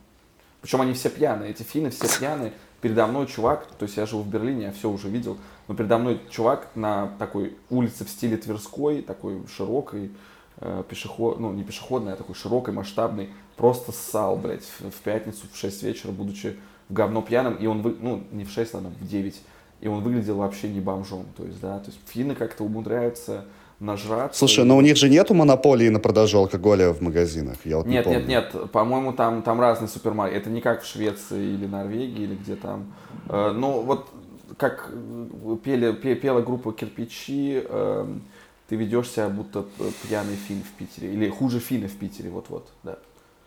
Причем они все пьяные, эти финны все пьяные. Передо мной чувак, то есть я живу в Берлине, я все уже видел, но передо мной чувак на такой улице в стиле Тверской, такой широкой, э, пешеход, ну не пешеходной, а такой широкой, масштабной, просто ссал, блядь, в, в пятницу в 6 вечера, будучи в говно пьяным, и он, вы, ну не в 6, ладно, в 9 и он выглядел вообще не бомжом. То есть, да, то есть финны как-то умудряются нажраться. Слушай, но у них же нету монополии на продажу алкоголя в магазинах. Я вот нет, не нет, нет. По-моему, там, там разные супермаркеты. Это не как в Швеции или Норвегии, или где там. Э, ну, вот как пели, пела группа «Кирпичи», э, ты ведешь себя будто пьяный фин в Питере. Или хуже финны в Питере, вот-вот, да.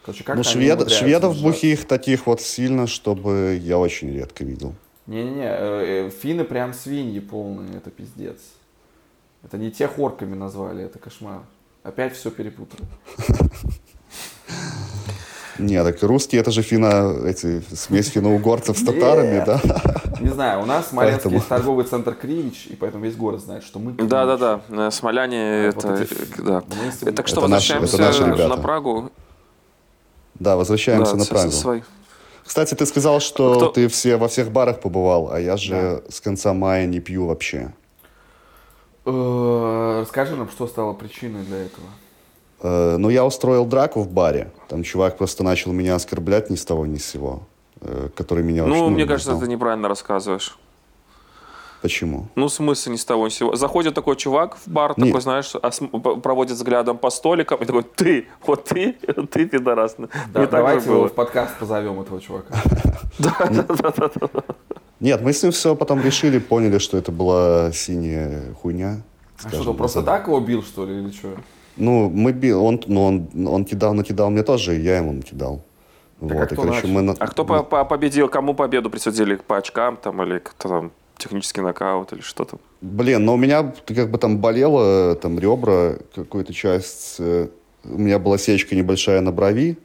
Короче, как ну, швед, шведов бухих таких вот сильно, чтобы я очень редко видел. Не-не-не, э, э, финны прям свиньи полные, это пиздец. Это не тех орками назвали, это кошмар. Опять все перепутали. Не, так русские это же финно, эти, смесь финно-угорцев с татарами, да? Не знаю, у нас Смоленске есть торговый центр Кривич, и поэтому весь город знает, что мы Да-да-да, э, смоляне это, да. Так что возвращаемся на Прагу. Да, возвращаемся на Прагу. Кстати, ты сказал, что Кто? ты все, во всех барах побывал, а я же да. с конца мая не пью вообще. Э, расскажи нам, что стало причиной для этого. Э, ну, я устроил драку в баре. Там чувак просто начал меня оскорблять ни с того ни с сего. Э, который меня Ну, мне кажется, ты неправильно рассказываешь. Почему? Ну, в смысле, ни с того ни с сего. Заходит такой чувак в бар, Нет. такой, знаешь, ос- п- проводит взглядом по столикам, и такой, ты, вот ты, ты, пидорас. Да, Не так давайте его в подкаст позовем этого чувака. Нет, мы с ним все потом решили, поняли, что это была синяя хуйня. А что, просто так его бил, что ли, или что? Ну, мы бил, он, ну, он, он кидал, накидал мне тоже, и я ему накидал. а вот, и, кто короче, начал? мы... на- А кто по- по- победил, кому победу присудили? По очкам там или кто там? Технический нокаут или что там? Блин, но у меня как бы там болело, там ребра, какую-то часть. э, У меня была сечка небольшая на брови.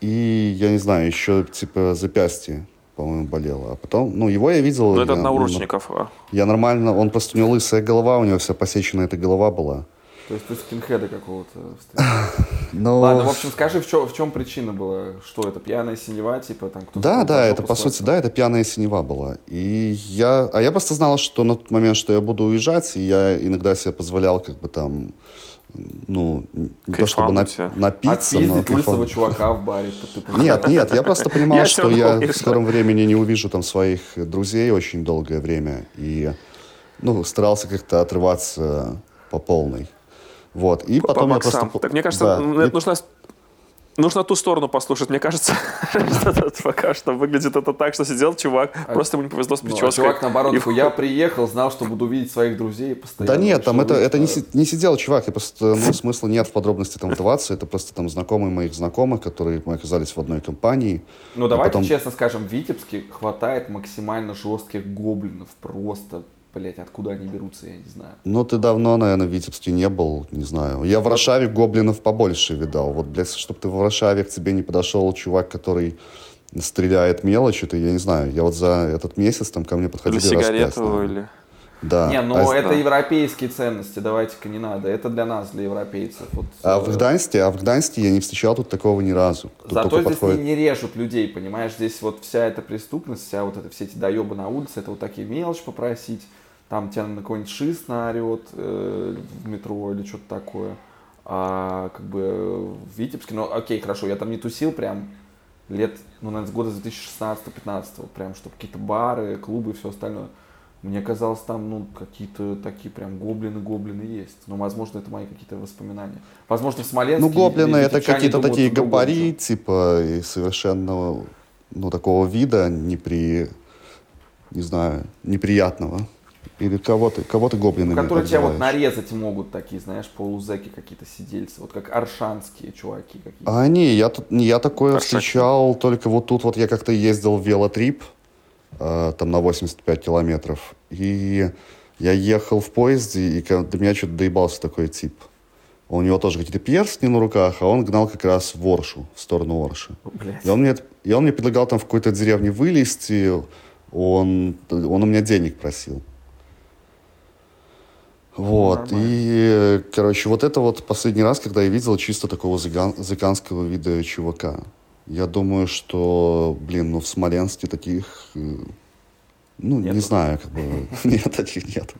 И, я не знаю, еще типа запястье, по-моему, болело. А потом, ну, его я видел. Ну, это от наурочников. а. Я нормально, он просто у него лысая голова, у него вся посеченная эта голова была. То есть ты скинхеда какого-то встретил. Но... Ладно, в общем, скажи, в чем, в чем причина была? Что это, пьяная синева, типа там кто-то... Да, да, это по сути, да, это пьяная синева была. И я, а я просто знал, что на тот момент, что я буду уезжать, и я иногда себе позволял как бы там, ну, не то чтобы на- напиться, но лысого кайфануть. чувака в баре. понимаешь? Нет, нет, я просто понимал, что я в скором времени не увижу там своих друзей очень долгое время. И, ну, старался как-то отрываться по полной. Вот, и По потом я боксам. просто... Так мне кажется, Да, и- нужно, нужно ту сторону послушать. Мне кажется, пока что выглядит это так, что сидел чувак, просто ему не повезло с Ну, а прической. чувак, наоборот, я приехал, знал, что буду видеть своих друзей постоянно. Да нет, там это, это не, сидел чувак, я просто, ну, смысла нет в подробности там вдаваться, это просто там знакомые моих знакомых, которые мы оказались в одной компании. Ну, давайте честно скажем, в Витебске хватает максимально жестких гоблинов. Просто, блять, откуда они берутся, я не знаю. Ну, ты давно, наверное, в Витебске не был, не знаю. Я в Варшаве гоблинов побольше видал. Вот, блядь, чтобы ты в Варшаве к тебе не подошел чувак, который стреляет мелочь, это я не знаю. Я вот за этот месяц там ко мне Или подходили раз пять, сигарету, или... Да. не, ну а, это да. европейские ценности, давайте-ка не надо. Это для нас, для европейцев. Вот, а э, в Гданьске, а в Гданьске я не встречал тут такого ни разу. Тут Зато здесь подходит- не, не режут людей, понимаешь? Здесь вот вся эта преступность, вся вот это, все эти доебы на улице, это вот такие мелочь попросить, там тебя на какой-нибудь шист наорет э, в метро или что-то такое. А как бы в Витебске, ну окей, хорошо, я там не тусил прям лет, ну, наверное, с года 2016-15, вот прям, чтобы какие-то бары, клубы и все остальное. Мне казалось, там, ну, какие-то такие прям гоблины-гоблины есть. Но, возможно, это мои какие-то воспоминания. Возможно, в Смоленске... Ну, гоблины это какие-то такие габари, типа, и совершенно, ну, такого вида, непри... не знаю, неприятного. Или кого-то, кого-то гоблинами Которые тебя вот нарезать могут такие, знаешь, полузеки какие-то сидельцы. Вот как аршанские чуваки какие-то. А, не, я, я такое Аршаки. встречал только вот тут вот я как-то ездил в велотрип, э, там на 85 километров, и я ехал в поезде, и до меня что-то доебался такой тип. У него тоже какие-то перстни на руках, а он гнал как раз в Оршу, в сторону Орши. Блядь. И он мне, и он мне предлагал там в какой-то деревне вылезти, он, он у меня денег просил. Вот, нормально. и, короче, вот это вот последний раз, когда я видел чисто такого зыганского вида чувака. Я думаю, что, блин, ну в Смоленске таких, э, ну, не Нету. знаю, как бы, нет, таких нет.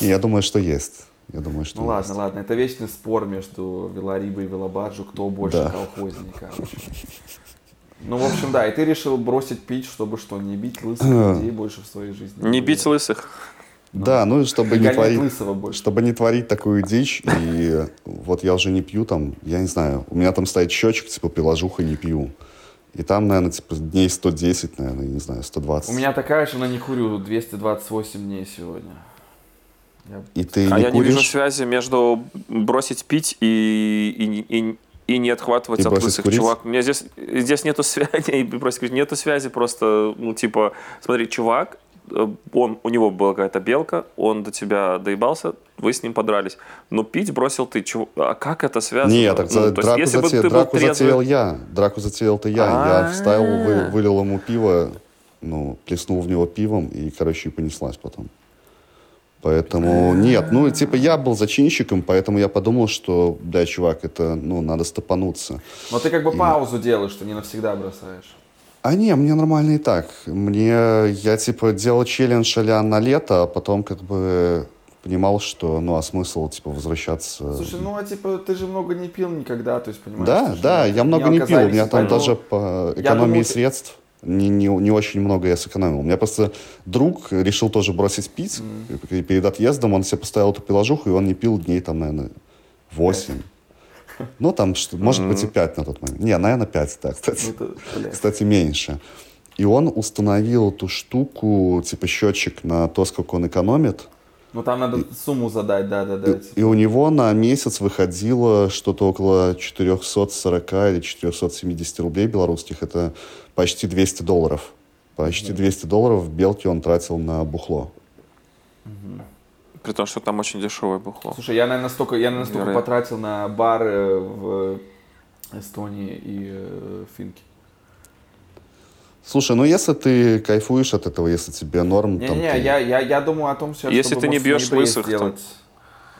Не, Я думаю, что есть. Я думаю, что Ну ладно, ладно, это вечный спор между Велорибой и Велобаджу, кто больше Да. колхозник, короче. Ну, в общем, да, и ты решил бросить пить, чтобы что, не бить лысых людей больше в своей жизни. Не бить лысых. Да, ну, и чтобы не творить... Чтобы не творить такую дичь, и вот я уже не пью там, я не знаю, у меня там стоит счетчик, типа, приложуха не пью. И там, наверное, типа, дней 110, наверное, не знаю, 120. У меня такая же, но не курю, 228 дней сегодня. Я- И ты а не я не вижу куришь? связи между бросить пить и, и, и, и не отхватывать И от лысых. курить? Чувак, у меня здесь, здесь нету связи, и бросить курить, нету связи, просто, ну, типа, смотри, чувак, он, у него была какая-то белка, он до тебя доебался, вы с ним подрались. Но пить бросил ты. Чего? А как это связано? Нет, так Ну, за- то есть, драку, если бы драку трезвый- затеял я. Драку затеял-то я. Я А-а-а. вставил, вы- вылил ему пиво, ну, плеснул в него пивом, и, короче, и понеслась потом. Поэтому нет, ну, типа, я был зачинщиком, поэтому я подумал, что, бля, чувак, это, ну, надо стопануться. Но ты как бы паузу делаешь, что не навсегда бросаешь. А не, мне нормально и так. Мне, я типа делал челлендж а на лето, а потом как бы понимал, что, ну, а смысл, типа, возвращаться... Слушай, ну а типа ты же много не пил никогда, то есть понимаешь? да, да, я много не пил, у меня там даже по экономии думаю, ты- средств не, не, не очень много я сэкономил. У меня просто друг решил тоже бросить пить. Mm. И перед отъездом он себе поставил эту приложуху, и он не пил дней, там, наверное, 8. Ну, там, что, может mm-hmm. быть, и 5 на тот момент. Не, наверное, 5, да, кстати. Ну, это, кстати, меньше. И он установил эту штуку, типа счетчик на то, сколько он экономит. Ну, там надо и, сумму задать, да-да-да. И, типа. и у него на месяц выходило что-то около 440 или 470 рублей белорусских. Это почти 200 долларов. Почти 200 долларов в Белке он тратил на бухло. При том, что там очень дешевое бухло. Слушай, я, наверное, столько, я, наверное, столько потратил на бары в Эстонии и э, Финке. Слушай, ну если ты кайфуешь от этого, если тебе норм... Не, там, не, ты... я, я, я думаю о том, что... Если ты не бьешь лысых, сделать.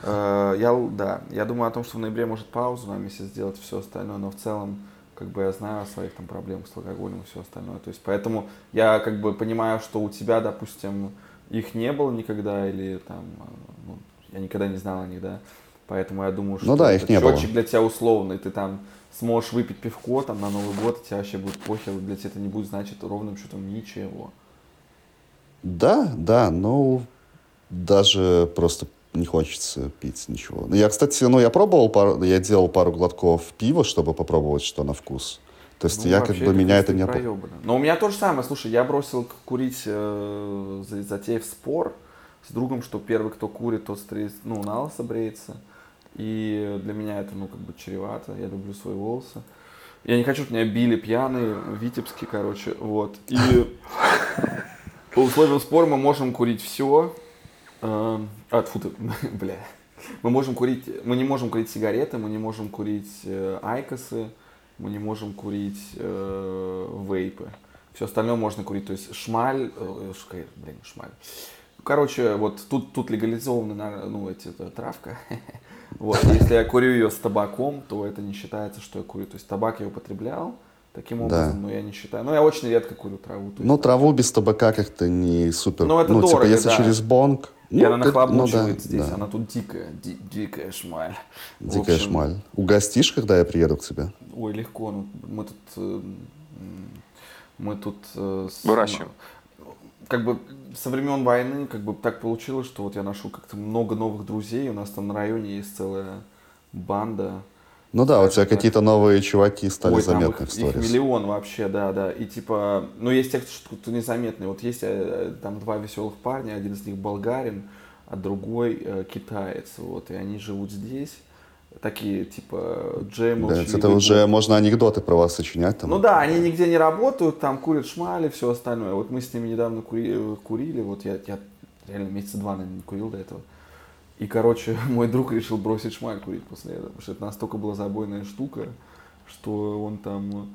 Э, я, да, я думаю о том, что в ноябре может паузу на месяц сделать все остальное, но в целом как бы я знаю о своих там проблемах с алкоголем и все остальное. То есть поэтому я как бы понимаю, что у тебя, допустим, их не было никогда, или там, ну, я никогда не знал о них, да. Поэтому я думаю, ну что ну, да, их не счетчик было. для тебя условный, ты там сможешь выпить пивко там на Новый год, и тебе вообще будет похер, для тебя это не будет значит ровным счетом ничего. Да, да, но даже просто не хочется пить ничего. Я, кстати, ну, я пробовал, пару, я делал пару глотков пива, чтобы попробовать, что на вкус. То есть ну, я как бы меня это не... Проебано. Но у меня то же самое. Слушай, я бросил курить, э, затеяв спор с другом, что первый, кто курит, тот стрит, ну, на лысо бреется. И для меня это, ну, как бы чревато. Я люблю свои волосы. Я не хочу, чтобы меня били пьяные, витебские, короче, вот. И по условиям спора мы можем курить все, а, а фу ты, бля. Мы можем курить, мы не можем курить сигареты, мы не можем курить э, айкосы, мы не можем курить э, вейпы. Все остальное можно курить, то есть шмаль, э, блин, шмаль. Короче, вот тут, тут легализована, ну, эти, это, травка. Вот, если я курю ее с табаком, то это не считается, что я курю. То есть табак я употреблял, таким образом, да. но я не считаю. Ну, я очень редко курю траву. Ну, есть, траву без табака как-то не супер. Ну, это ну, типа, дорого, типа, если да. через бонг, и ну, она нахлобучивает ну, да, здесь, да. она тут дикая, ди, дикая шмаль. Дикая общем, шмаль. Угостишь, когда я приеду к тебе? Ой, легко. Ну, мы тут... Э, мы тут... Э, Выращиваем. Как бы со времен войны как бы так получилось, что вот я нашел как-то много новых друзей. У нас там на районе есть целая банда ну да, у тебя какие-то новые чуваки стали Ой, заметны их, в сторис. Их миллион вообще, да, да. И типа, ну есть те, кто незаметный. Вот есть э, там два веселых парня, один из них болгарин, а другой э, китаец. Вот, и они живут здесь. Такие, типа, джемы. Да, это уже можно анекдоты про вас сочинять. Там. Ну да, они нигде не работают, там курят шмали, все остальное. Вот мы с ними недавно кури, курили, вот я, я реально месяца два, наверное, не курил до этого. И, короче, мой друг решил бросить шмаль курить после этого, потому что это настолько была забойная штука, что он там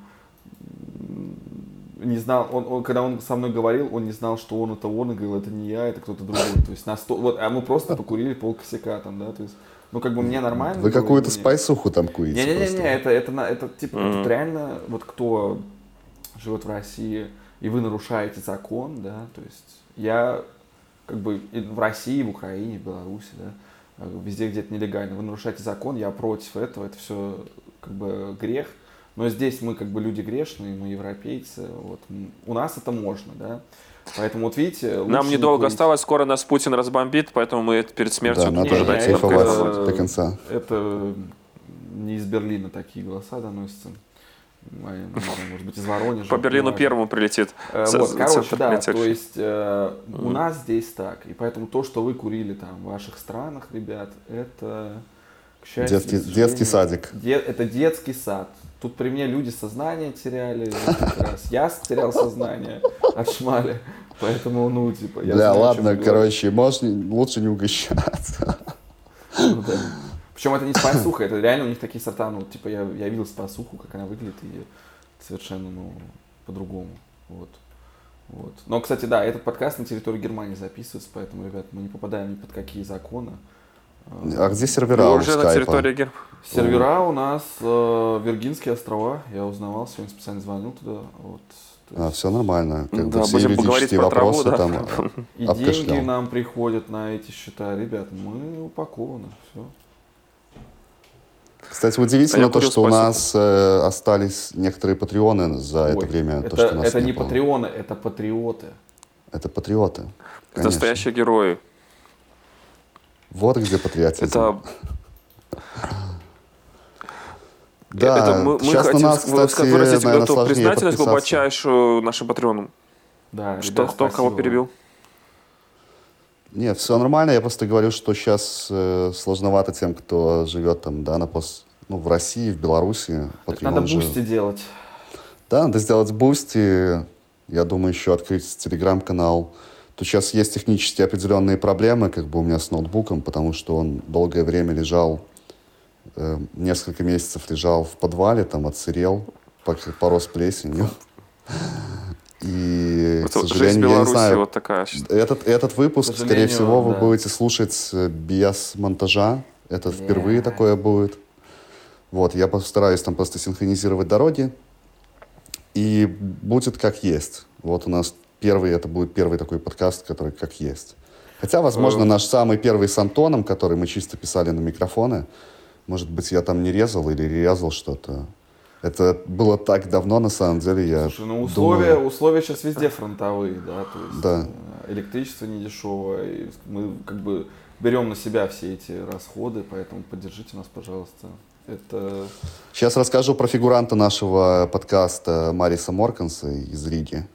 не знал, он, он, когда он со мной говорил, он не знал, что он это он, и говорил, это не я, это кто-то другой. То есть на сто, вот, а мы просто покурили пол косяка там, да, то есть, ну как бы мне нормально. Вы какую-то спайсуху там курите? Не-не-не, это, это, это, это типа mm-hmm. тут реально, вот кто живет в России, и вы нарушаете закон, да, то есть я как бы в России, в Украине, в Беларуси, да, э, везде, где это нелегально. Вы нарушаете закон, я против этого, это все как бы грех. Но здесь мы как бы люди грешные, мы европейцы, вот. У нас это можно, да. Поэтому вот видите, нам недолго курить. осталось, скоро нас Путин разбомбит, поэтому мы перед смертью да, надо дать это, до конца. Это не из Берлина такие голоса доносятся может быть, из Воронежа. По Берлину первому прилетит. Э, вот, короче, да, то есть э, у нас здесь так. И поэтому то, что вы курили там в ваших странах, ребят, это, к счастью, детский, детский садик. Это детский сад. Тут при мне люди сознание теряли. Раз. Я терял сознание от шмали. Поэтому, ну, типа, я Да, ладно, короче, можешь лучше не угощаться. Ну, да. Причем это не спасуха, это реально у них такие сорта, ну, типа, я, я видел спасуху, как она выглядит, и совершенно, ну, по-другому, вот. Вот. Но, кстати, да, этот подкаст на территории Германии записывается, поэтому, ребят, мы не попадаем ни под какие законы. А где сервера у уже на территории Гер... Сервера у нас э, Виргинские острова. Я узнавал, сегодня специально звонил туда. Вот. А, все нормально. Как да, все будем юридические вопросы траву, да? там И деньги нам приходят на эти счета. Ребят, мы упакованы. Все. Кстати, удивительно то, что у нас э, остались некоторые патреоны за Ой, это время. Это, то, что нас это не, не патреоны, это патриоты. Это патриоты. Это настоящие герои. Вот где патриотизм. Это... Да, это мы, сейчас мы хотим, на нас, кстати, выразить наверное, эту признательность глубочайшую нашим патреонам. Да, что, кто кого перебил? Нет, все нормально. Я просто говорю, что сейчас э, сложновато тем, кто живет там, да, на пост, ну, в России, в Беларуси. Надо же... Boosty делать. Да, надо сделать Boosty. Я думаю, еще открыть телеграм-канал. Тут сейчас есть технические определенные проблемы, как бы у меня с ноутбуком, потому что он долгое время лежал, э, несколько месяцев лежал в подвале, там отсырел, порос плесенью. И, к сожалению, я не знаю, вот такая. Этот, этот выпуск, скорее всего, вы да. будете слушать э, без монтажа. Это yeah. впервые такое будет. Вот, я постараюсь там просто синхронизировать дороги. И будет как есть. Вот у нас первый, это будет первый такой подкаст, который как есть. Хотя, возможно, наш самый первый с Антоном, который мы чисто писали на микрофоны, может быть, я там не резал или резал что-то. Это было так давно, на самом деле, я Слушай, ну условия, думаю... условия сейчас везде фронтовые, да, то есть да. Э, электричество не дешевое, мы как бы берем на себя все эти расходы, поэтому поддержите нас, пожалуйста. Это... Сейчас расскажу про фигуранта нашего подкаста Мариса Морканса из Риги.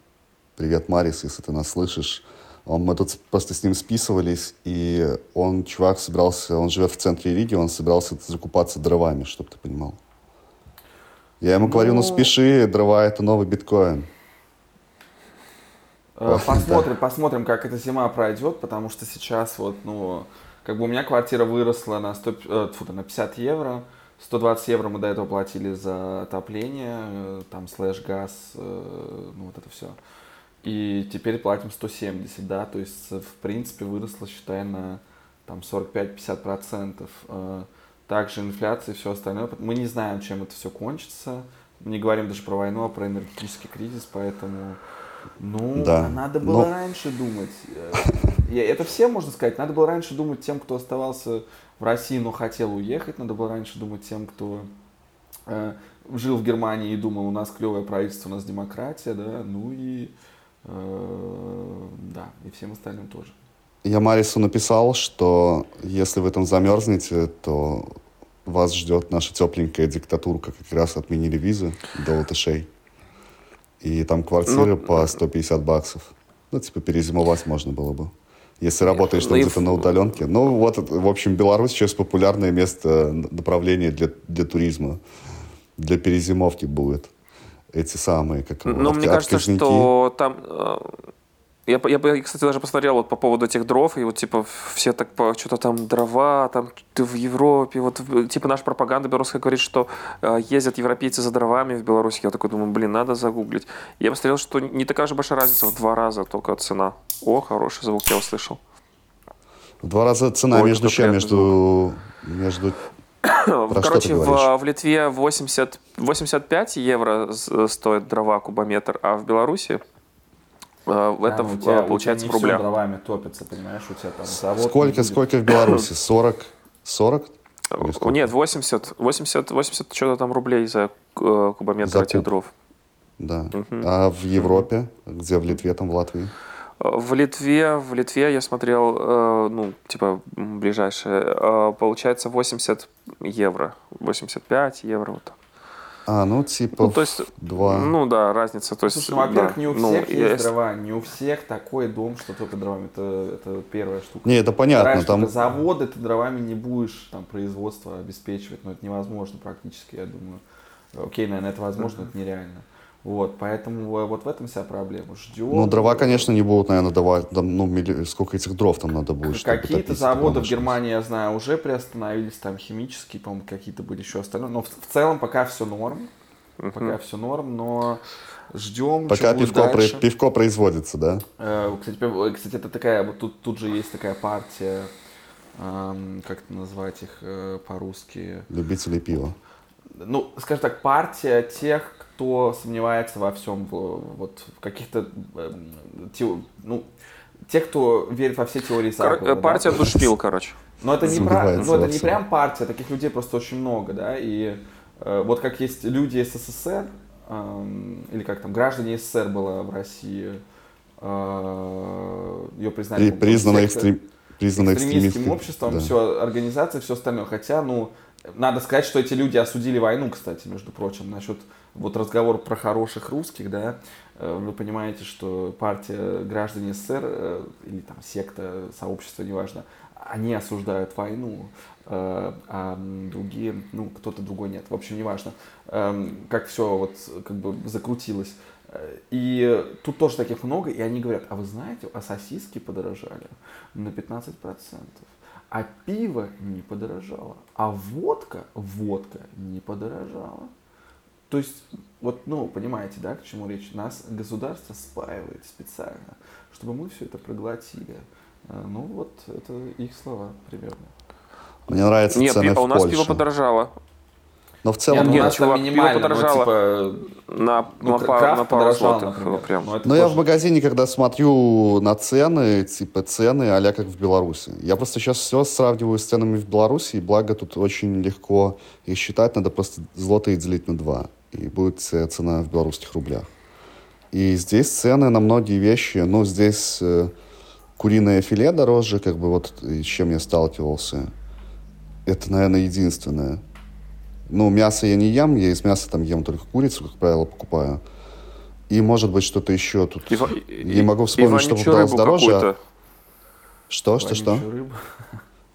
Привет, Марис, если ты нас слышишь. Мы тут просто с ним списывались, и он, чувак, собирался, он живет в центре Риги, он собирался закупаться дровами, чтобы ты понимал. Я ему говорю, ну, ну спеши, дрова это новый биткоин. Э, посмотрим, посмотрим, как эта зима пройдет, потому что сейчас вот, ну, как бы у меня квартира выросла на, 100, э, фу, на 50 евро, 120 евро мы до этого платили за отопление, э, там слэш газ, ну вот это все. И теперь платим 170, да, то есть в принципе выросло, считай, на там 45-50 процентов. Также инфляция и все остальное. Мы не знаем, чем это все кончится. Мы не говорим даже про войну, а про энергетический кризис, поэтому... Ну, да. надо было Но... раньше думать. Э, это все можно сказать. Надо было раньше думать тем, кто оставался в России, но хотел уехать. Надо было раньше думать тем, кто э, жил в Германии и думал, у нас клевое правительство, у нас демократия, да, ну и э, да, и всем остальным тоже. Я Марису написал, что если вы там замерзнете, то вас ждет наша тепленькая диктатурка. Как раз отменили визы до латышей. И там квартиры ну, по 150 баксов. Ну, типа, перезимовать можно было бы. Если работаешь там где-то на удаленке. Ну, вот, в общем, Беларусь сейчас популярное место направления для, для туризма. Для перезимовки будет. Эти самые, как Ну, мне кажется, что там я, я, кстати, даже посмотрел вот по поводу этих дров, и вот, типа, все так, что-то там дрова, там, ты в Европе, вот, типа, наша пропаганда белорусская говорит, что э, ездят европейцы за дровами в Беларуси. Я такой думаю, блин, надо загуглить. Я посмотрел, что не такая же большая разница, в два раза только цена. О, хороший звук я услышал. В два раза цена Ой, между чем? Между, между Короче, в, в Литве 80, 85 евро стоит дрова кубометр, а в Беларуси Э, это ну, тебя, получается в рублях. дровами топится, понимаешь, у тебя там завод. Сколько, сколько в Беларуси? 40? 40? Нет, 80, 80, 80 что-то там рублей за э, кубометр за этих дров. Да. Угу. А в Европе, где в Литве, там в Латвии? В Литве, в Литве я смотрел, э, ну, типа, ближайшее, э, получается 80 евро, 85 евро, вот так. А, ну типа ну, то есть, два. Ну да, разница. То есть, Слушай, ну, во-первых, да. не у ну, всех ну, есть, есть дрова, не у всех такой дом, что только дровами. Это, это первая штука. Не, это понятно. Вторая там... заводы ты дровами не будешь там производство обеспечивать, но это невозможно практически, я думаю. Окей, наверное, это возможно, это нереально. Вот, поэтому вот в этом вся проблема. Ждем. Ну, дрова, конечно, не будут, наверное, давать, там, ну, милли... сколько этих дров там надо будет. Какие-то заводы в Германии, я знаю, уже приостановились, там химические, по-моему, какие-то были еще остальные. Но в, в целом пока все норм. Uh-huh. Пока все норм, но ждем. Пока пивко, про, пивко производится, да? Э, кстати, кстати, это такая, вот тут, тут же есть такая партия, э, как это назвать их э, по-русски? Любители пива. Ну, скажем так, партия тех, кто сомневается во всем, в, вот в каких-то, э, те, ну, те, кто верит во все теории заговора. Кор- да. партия душнил, короче. Но это не, про, ну, это не прям партия, таких людей просто очень много, да, и э, вот как есть люди СССР, эм, или как там, граждане СССР было в России, э, ее признали При- по-моему, признано, сектой- экстрем... признано экстремистским обществом, да. все, организация, все остальное. Хотя, ну, надо сказать, что эти люди осудили войну, кстати, между прочим, насчет вот разговор про хороших русских, да, э, вы понимаете, что партия граждане СССР э, или там секта, сообщество, неважно, они осуждают войну, э, а другие, ну, кто-то другой нет. В общем, неважно, эм, как все вот как бы закрутилось. И тут тоже таких много, и они говорят, а вы знаете, а сосиски подорожали на 15%, а пиво не подорожало, а водка, водка не подорожала. То есть, вот, ну, понимаете, да, к чему речь? Нас государство спаивает специально, чтобы мы все это проглотили. Э, Ну, вот, это их слова примерно. Мне нравятся Нет, цены пиво- у в нас Польше. пиво подорожало. Но в целом Нет, ну, нет, у нас чувак, пиво минимально, ну, подорожало. типа, На, ну, на, крафт на пару злотых прям. Но это Но я в магазине, когда смотрю на цены, типа цены а как в Беларуси. Я просто сейчас все сравниваю с ценами в Беларуси, и благо тут очень легко их считать, надо просто злотые делить на два, и будет э, цена в белорусских рублях. И здесь цены на многие вещи, ну, здесь э, куриное филе дороже, как бы вот с чем я сталкивался. Это, наверное, единственное. Ну, мясо я не ем, я из мяса там ем только курицу, как правило, покупаю. И, может быть, что-то еще тут. И, ва- Не могу вспомнить, что вонючую попадалось дороже. какую-то. Что, что, что? рыбу.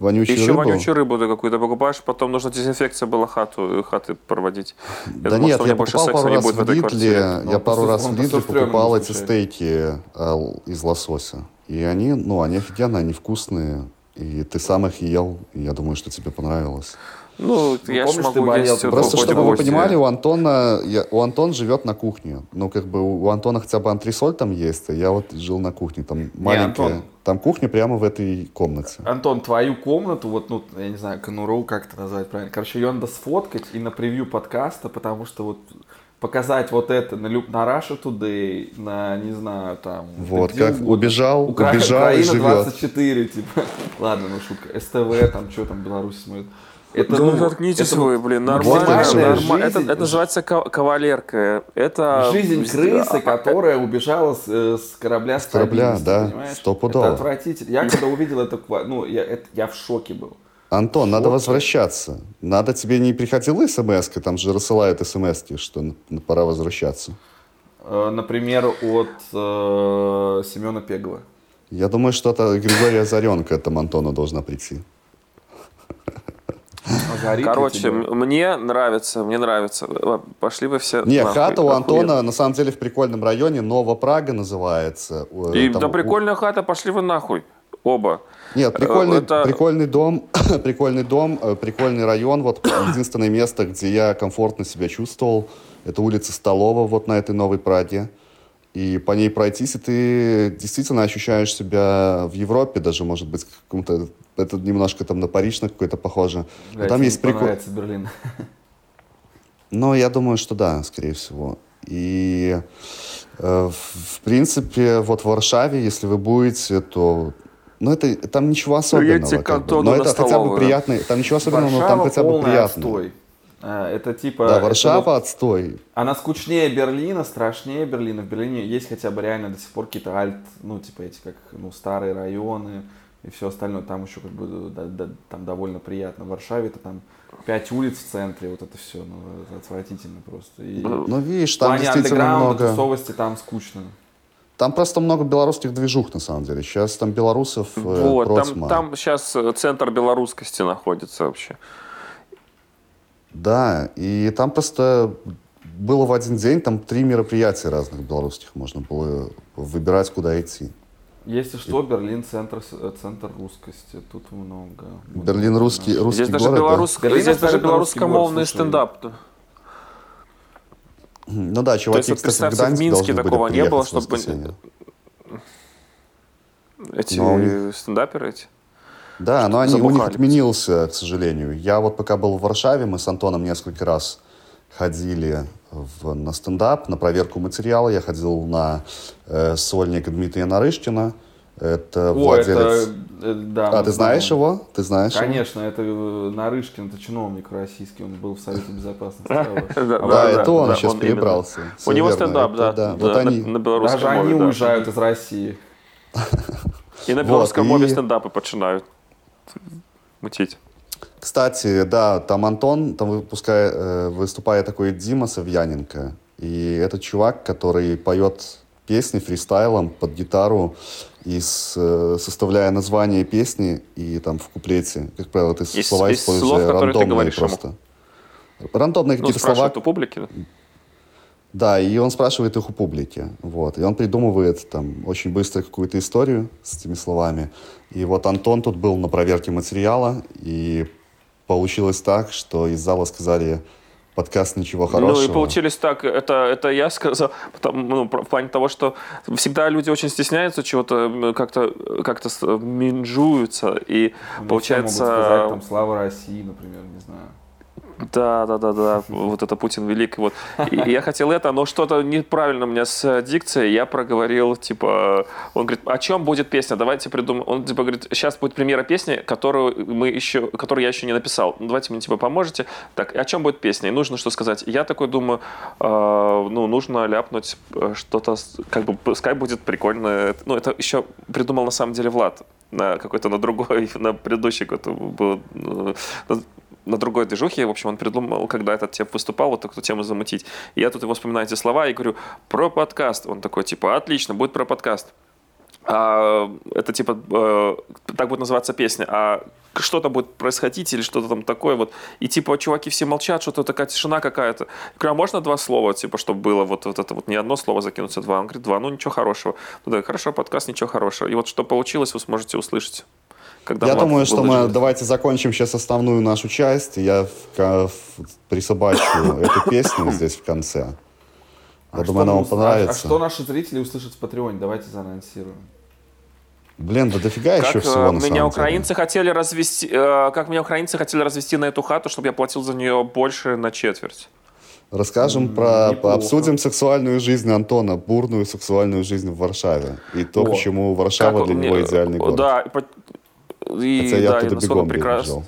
Вонючую Еще рыбу? вонючую рыбу ты какую-то покупаешь, потом нужно дезинфекция была хату, хаты проводить. Я Да думал, нет, я меня больше покупал секса пару не раз будет в этой Лидле, квартире. я пару раз в Лидле покупал эти стейки э, из лосося. И они, ну, они офигенно, они вкусные. И ты сам их ел, и я думаю, что тебе понравилось. Ну, я ж помнишь, ты могу болел, есть ты вот Просто, чтобы вы понимали, у Антона, я- у Антона живет на кухне. Ну, как бы у Антона хотя бы антресоль там есть, а я вот жил на кухне. Там маленькая, Антон. там кухня прямо в этой комнате. Антон, твою комнату, вот, ну, я не знаю, конуру, как это назвать правильно. Короче, ее надо сфоткать и на превью подкаста, потому что вот показать вот это на, на Russia Today, на, не знаю, там... Вот, как угодно. убежал, Укра- убежал и Украина живет. 24, типа. Ладно, ну шутка. СТВ, там, что там, Беларусь смотрит. Это, Да ну, ну, заткнитесь это вы, блин, нормально. нормальная норма- Это, это называется ка- кавалерка. Это Жизнь крысы, которая убежала с, э, с корабля с корабля, да, стопудово. Это отвратительно. Я когда увидел это, ну, я, это- я в шоке был. Антон, надо возвращаться. Надо тебе не приходила смс там же рассылают смс что пора возвращаться. Э, Например, от э, Семена Пегова. Я думаю, что это Григория Озаренко этому Антону должна прийти. А горит ли Короче, тебе? мне нравится, мне нравится. Пошли вы все Не, нахуй, хата у. Антона на самом деле в прикольном районе, Нова Прага называется. Э, И, там да у- прикольная хата, пошли вы нахуй. Оба. Нет, прикольный, Э, это- прикольный дом, прикольный дом, э, прикольный район. Вот единственное место, где я комфортно себя чувствовал, это улица Столова, вот на этой Новой Праге. И по ней пройтись, и ты действительно ощущаешь себя в Европе, даже, может быть, каком-то... Это немножко там на Париж на какой-то похоже. Но Блядь, там есть прикол... Берлин. Ну, я думаю, что да, скорее всего. И, э, в, в принципе, вот в Варшаве, если вы будете, то... Ну, это, там ничего особенного. едьте к как бы. Но это хотя бы приятный... Там ничего особенного, но там Варшава хотя бы приятно. отстой. А, Это типа... Да, это Варшава вот- отстой. Она скучнее Берлина, страшнее Берлина. В Берлине есть хотя бы реально до сих пор какие-то альт, ну, типа эти как, ну, старые районы и все остальное. Там еще как бы да- да- там довольно приятно. В Варшаве это там пять улиц в центре, вот это все, ну, это отвратительно просто. И в Ну, видишь, там действительно много... тусовости там скучно. Там просто много белорусских движух, на самом деле. Сейчас там белорусов э, Вот, там, процма. там сейчас центр белорусскости находится вообще. Да, и там просто было в один день, там три мероприятия разных белорусских. Можно было выбирать, куда идти. Если что, Берлин центр, э, центр русскости. Тут много. Берлин русский, русский здесь даже, город, да? белорус... Берлин здесь даже белорусскомовный стендап. Ну да, То есть, чуваки, вот кстати, в представьте, в Минске такого не было, чтобы эти Но стендаперы эти. Да, но они, у них отменился, к сожалению. Я вот пока был в Варшаве, мы с Антоном несколько раз ходили в- на стендап, на проверку материала. Я ходил на э, сольник Дмитрия Нарышкина. Это О, владелец... это, э, да. А, ты знаешь знаем. его? Ты знаешь его? Конечно, это э, Нарышкин, это чиновник российский, он был в Совете Безопасности. Да, это он сейчас перебрался. У него стендап, да. Вот да, они... На, белорусском Даже они уезжают из России. И на белорусском мове стендапы починают мутить. Кстати, да, там Антон, там выпускает, э, выступает такой Дима Савьяненко. И это чувак, который поет песни фристайлом под гитару, и с, э, составляя название песни, и там в куплете, как правило, ты Из- слова из используешь слов, рандомные говоришь ему. просто. Рандомные Ну, какие-то слова, у публики. Да, и он спрашивает их у публики. Вот. И он придумывает там очень быстро какую-то историю с этими словами. И вот Антон тут был на проверке материала, и получилось так, что из зала сказали подкаст ничего хорошего. Ну и получились так, это, это я сказал, потому, ну, в плане того, что всегда люди очень стесняются чего-то, м, как-то как минжуются, и Ну, получается... могут сказать там «Слава России», например, не знаю. Да, да, да, да, вот это Путин великий. Вот. И я хотел это, но что-то неправильно у меня с дикцией. Я проговорил, типа, он говорит, о чем будет песня? Давайте придумаем. Он типа говорит, сейчас будет премьера песни, которую мы еще, которую я еще не написал. Ну, давайте мне типа поможете. Так, о чем будет песня? И нужно что сказать. Я такой думаю, э, ну нужно ляпнуть э, что-то, как бы пускай будет прикольно. Ну это еще придумал на самом деле Влад на какой-то на другой, на предыдущий какой-то был, э, на- другой движухе, в общем, он придумал, когда этот тип выступал, вот эту тему замутить. И я тут его вспоминаю эти слова и говорю, про подкаст. Он такой, типа, отлично, будет про подкаст. А, это типа, э, так будет называться песня, а что-то будет происходить или что-то там такое вот. И типа чуваки все молчат, что-то такая тишина какая-то. Я говорю, а можно два слова, типа, чтобы было вот, вот это вот не одно слово закинуться, а два. Он говорит, два, ну ничего хорошего. Ну да, хорошо, подкаст, ничего хорошего. И вот что получилось, вы сможете услышать. Когда Я думаю, что мы давайте закончим сейчас основную нашу часть. Я в в- присобачу эту песню здесь в конце. Я А думаю, она вам а- понравится. А, что наши зрители услышат в Патреоне? Давайте заанонсируем. Блин, да дофига еще Как всего э, на самом меня деле. украинцы хотели развести, э, как меня украинцы хотели развести на эту хату, чтобы я платил за нее больше на четверть. Расскажем про, неплохо. обсудим сексуальную жизнь Антона, бурную сексуальную жизнь в Варшаве. И то, О, почему Варшава Как для него идеальный город. Да, и, и, Хотя я да, и оттуда насколько бегом прекрасно. бежал.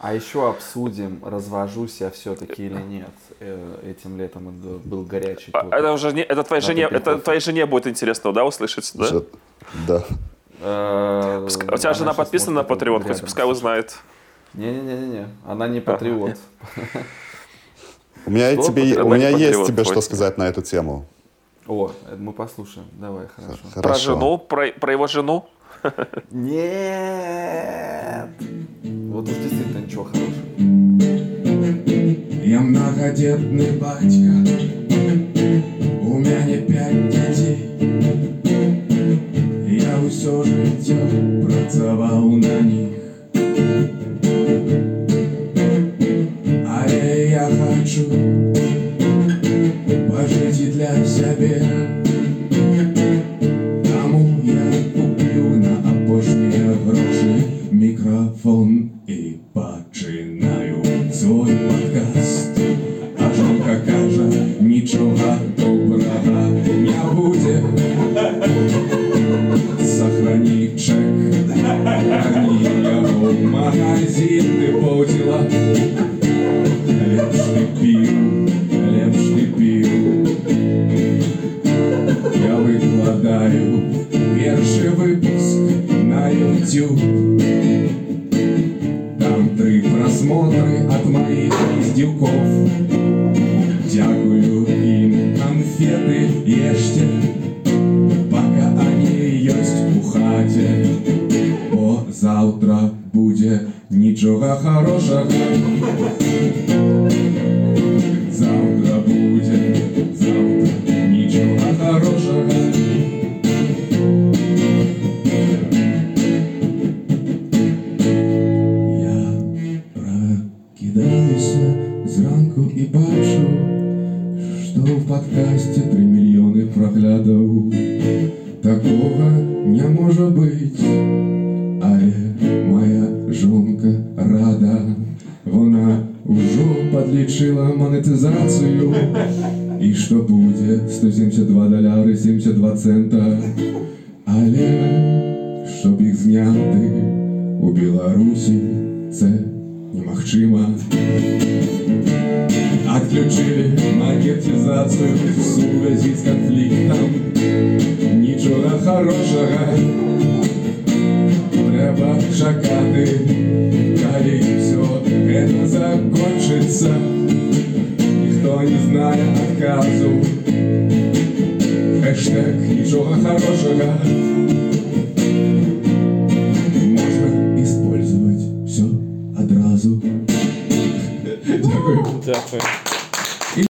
А еще обсудим, развожусь я все-таки или нет. Э, Этим летом это был горячий А, топик. Это уже не, это твоей жене, это твоей жене будет интересно, да, услышать, да? Что- Да. Э, У тебя жена подписана на Patreon, хоть пускай узнает. Не-не-не-не, она не патриот. У меня, тебе, у меня есть тебе что сказать на эту тему. О, это мы послушаем. Давай, хорошо. Про Хорошо. жену, про, про его жену. Нет! Вот уж действительно ничего хорошего. Я многодетный батька, у мяне пять дзяцей. Я ўсё жыццё працаваў на них. Але я хочу пажыць і для сябе. мікрафон і пачынаю свой падкаст. А жонка кажа, нічога добрага не будзе. Сохрани чек, верни яго в магазин ты поўдзіла.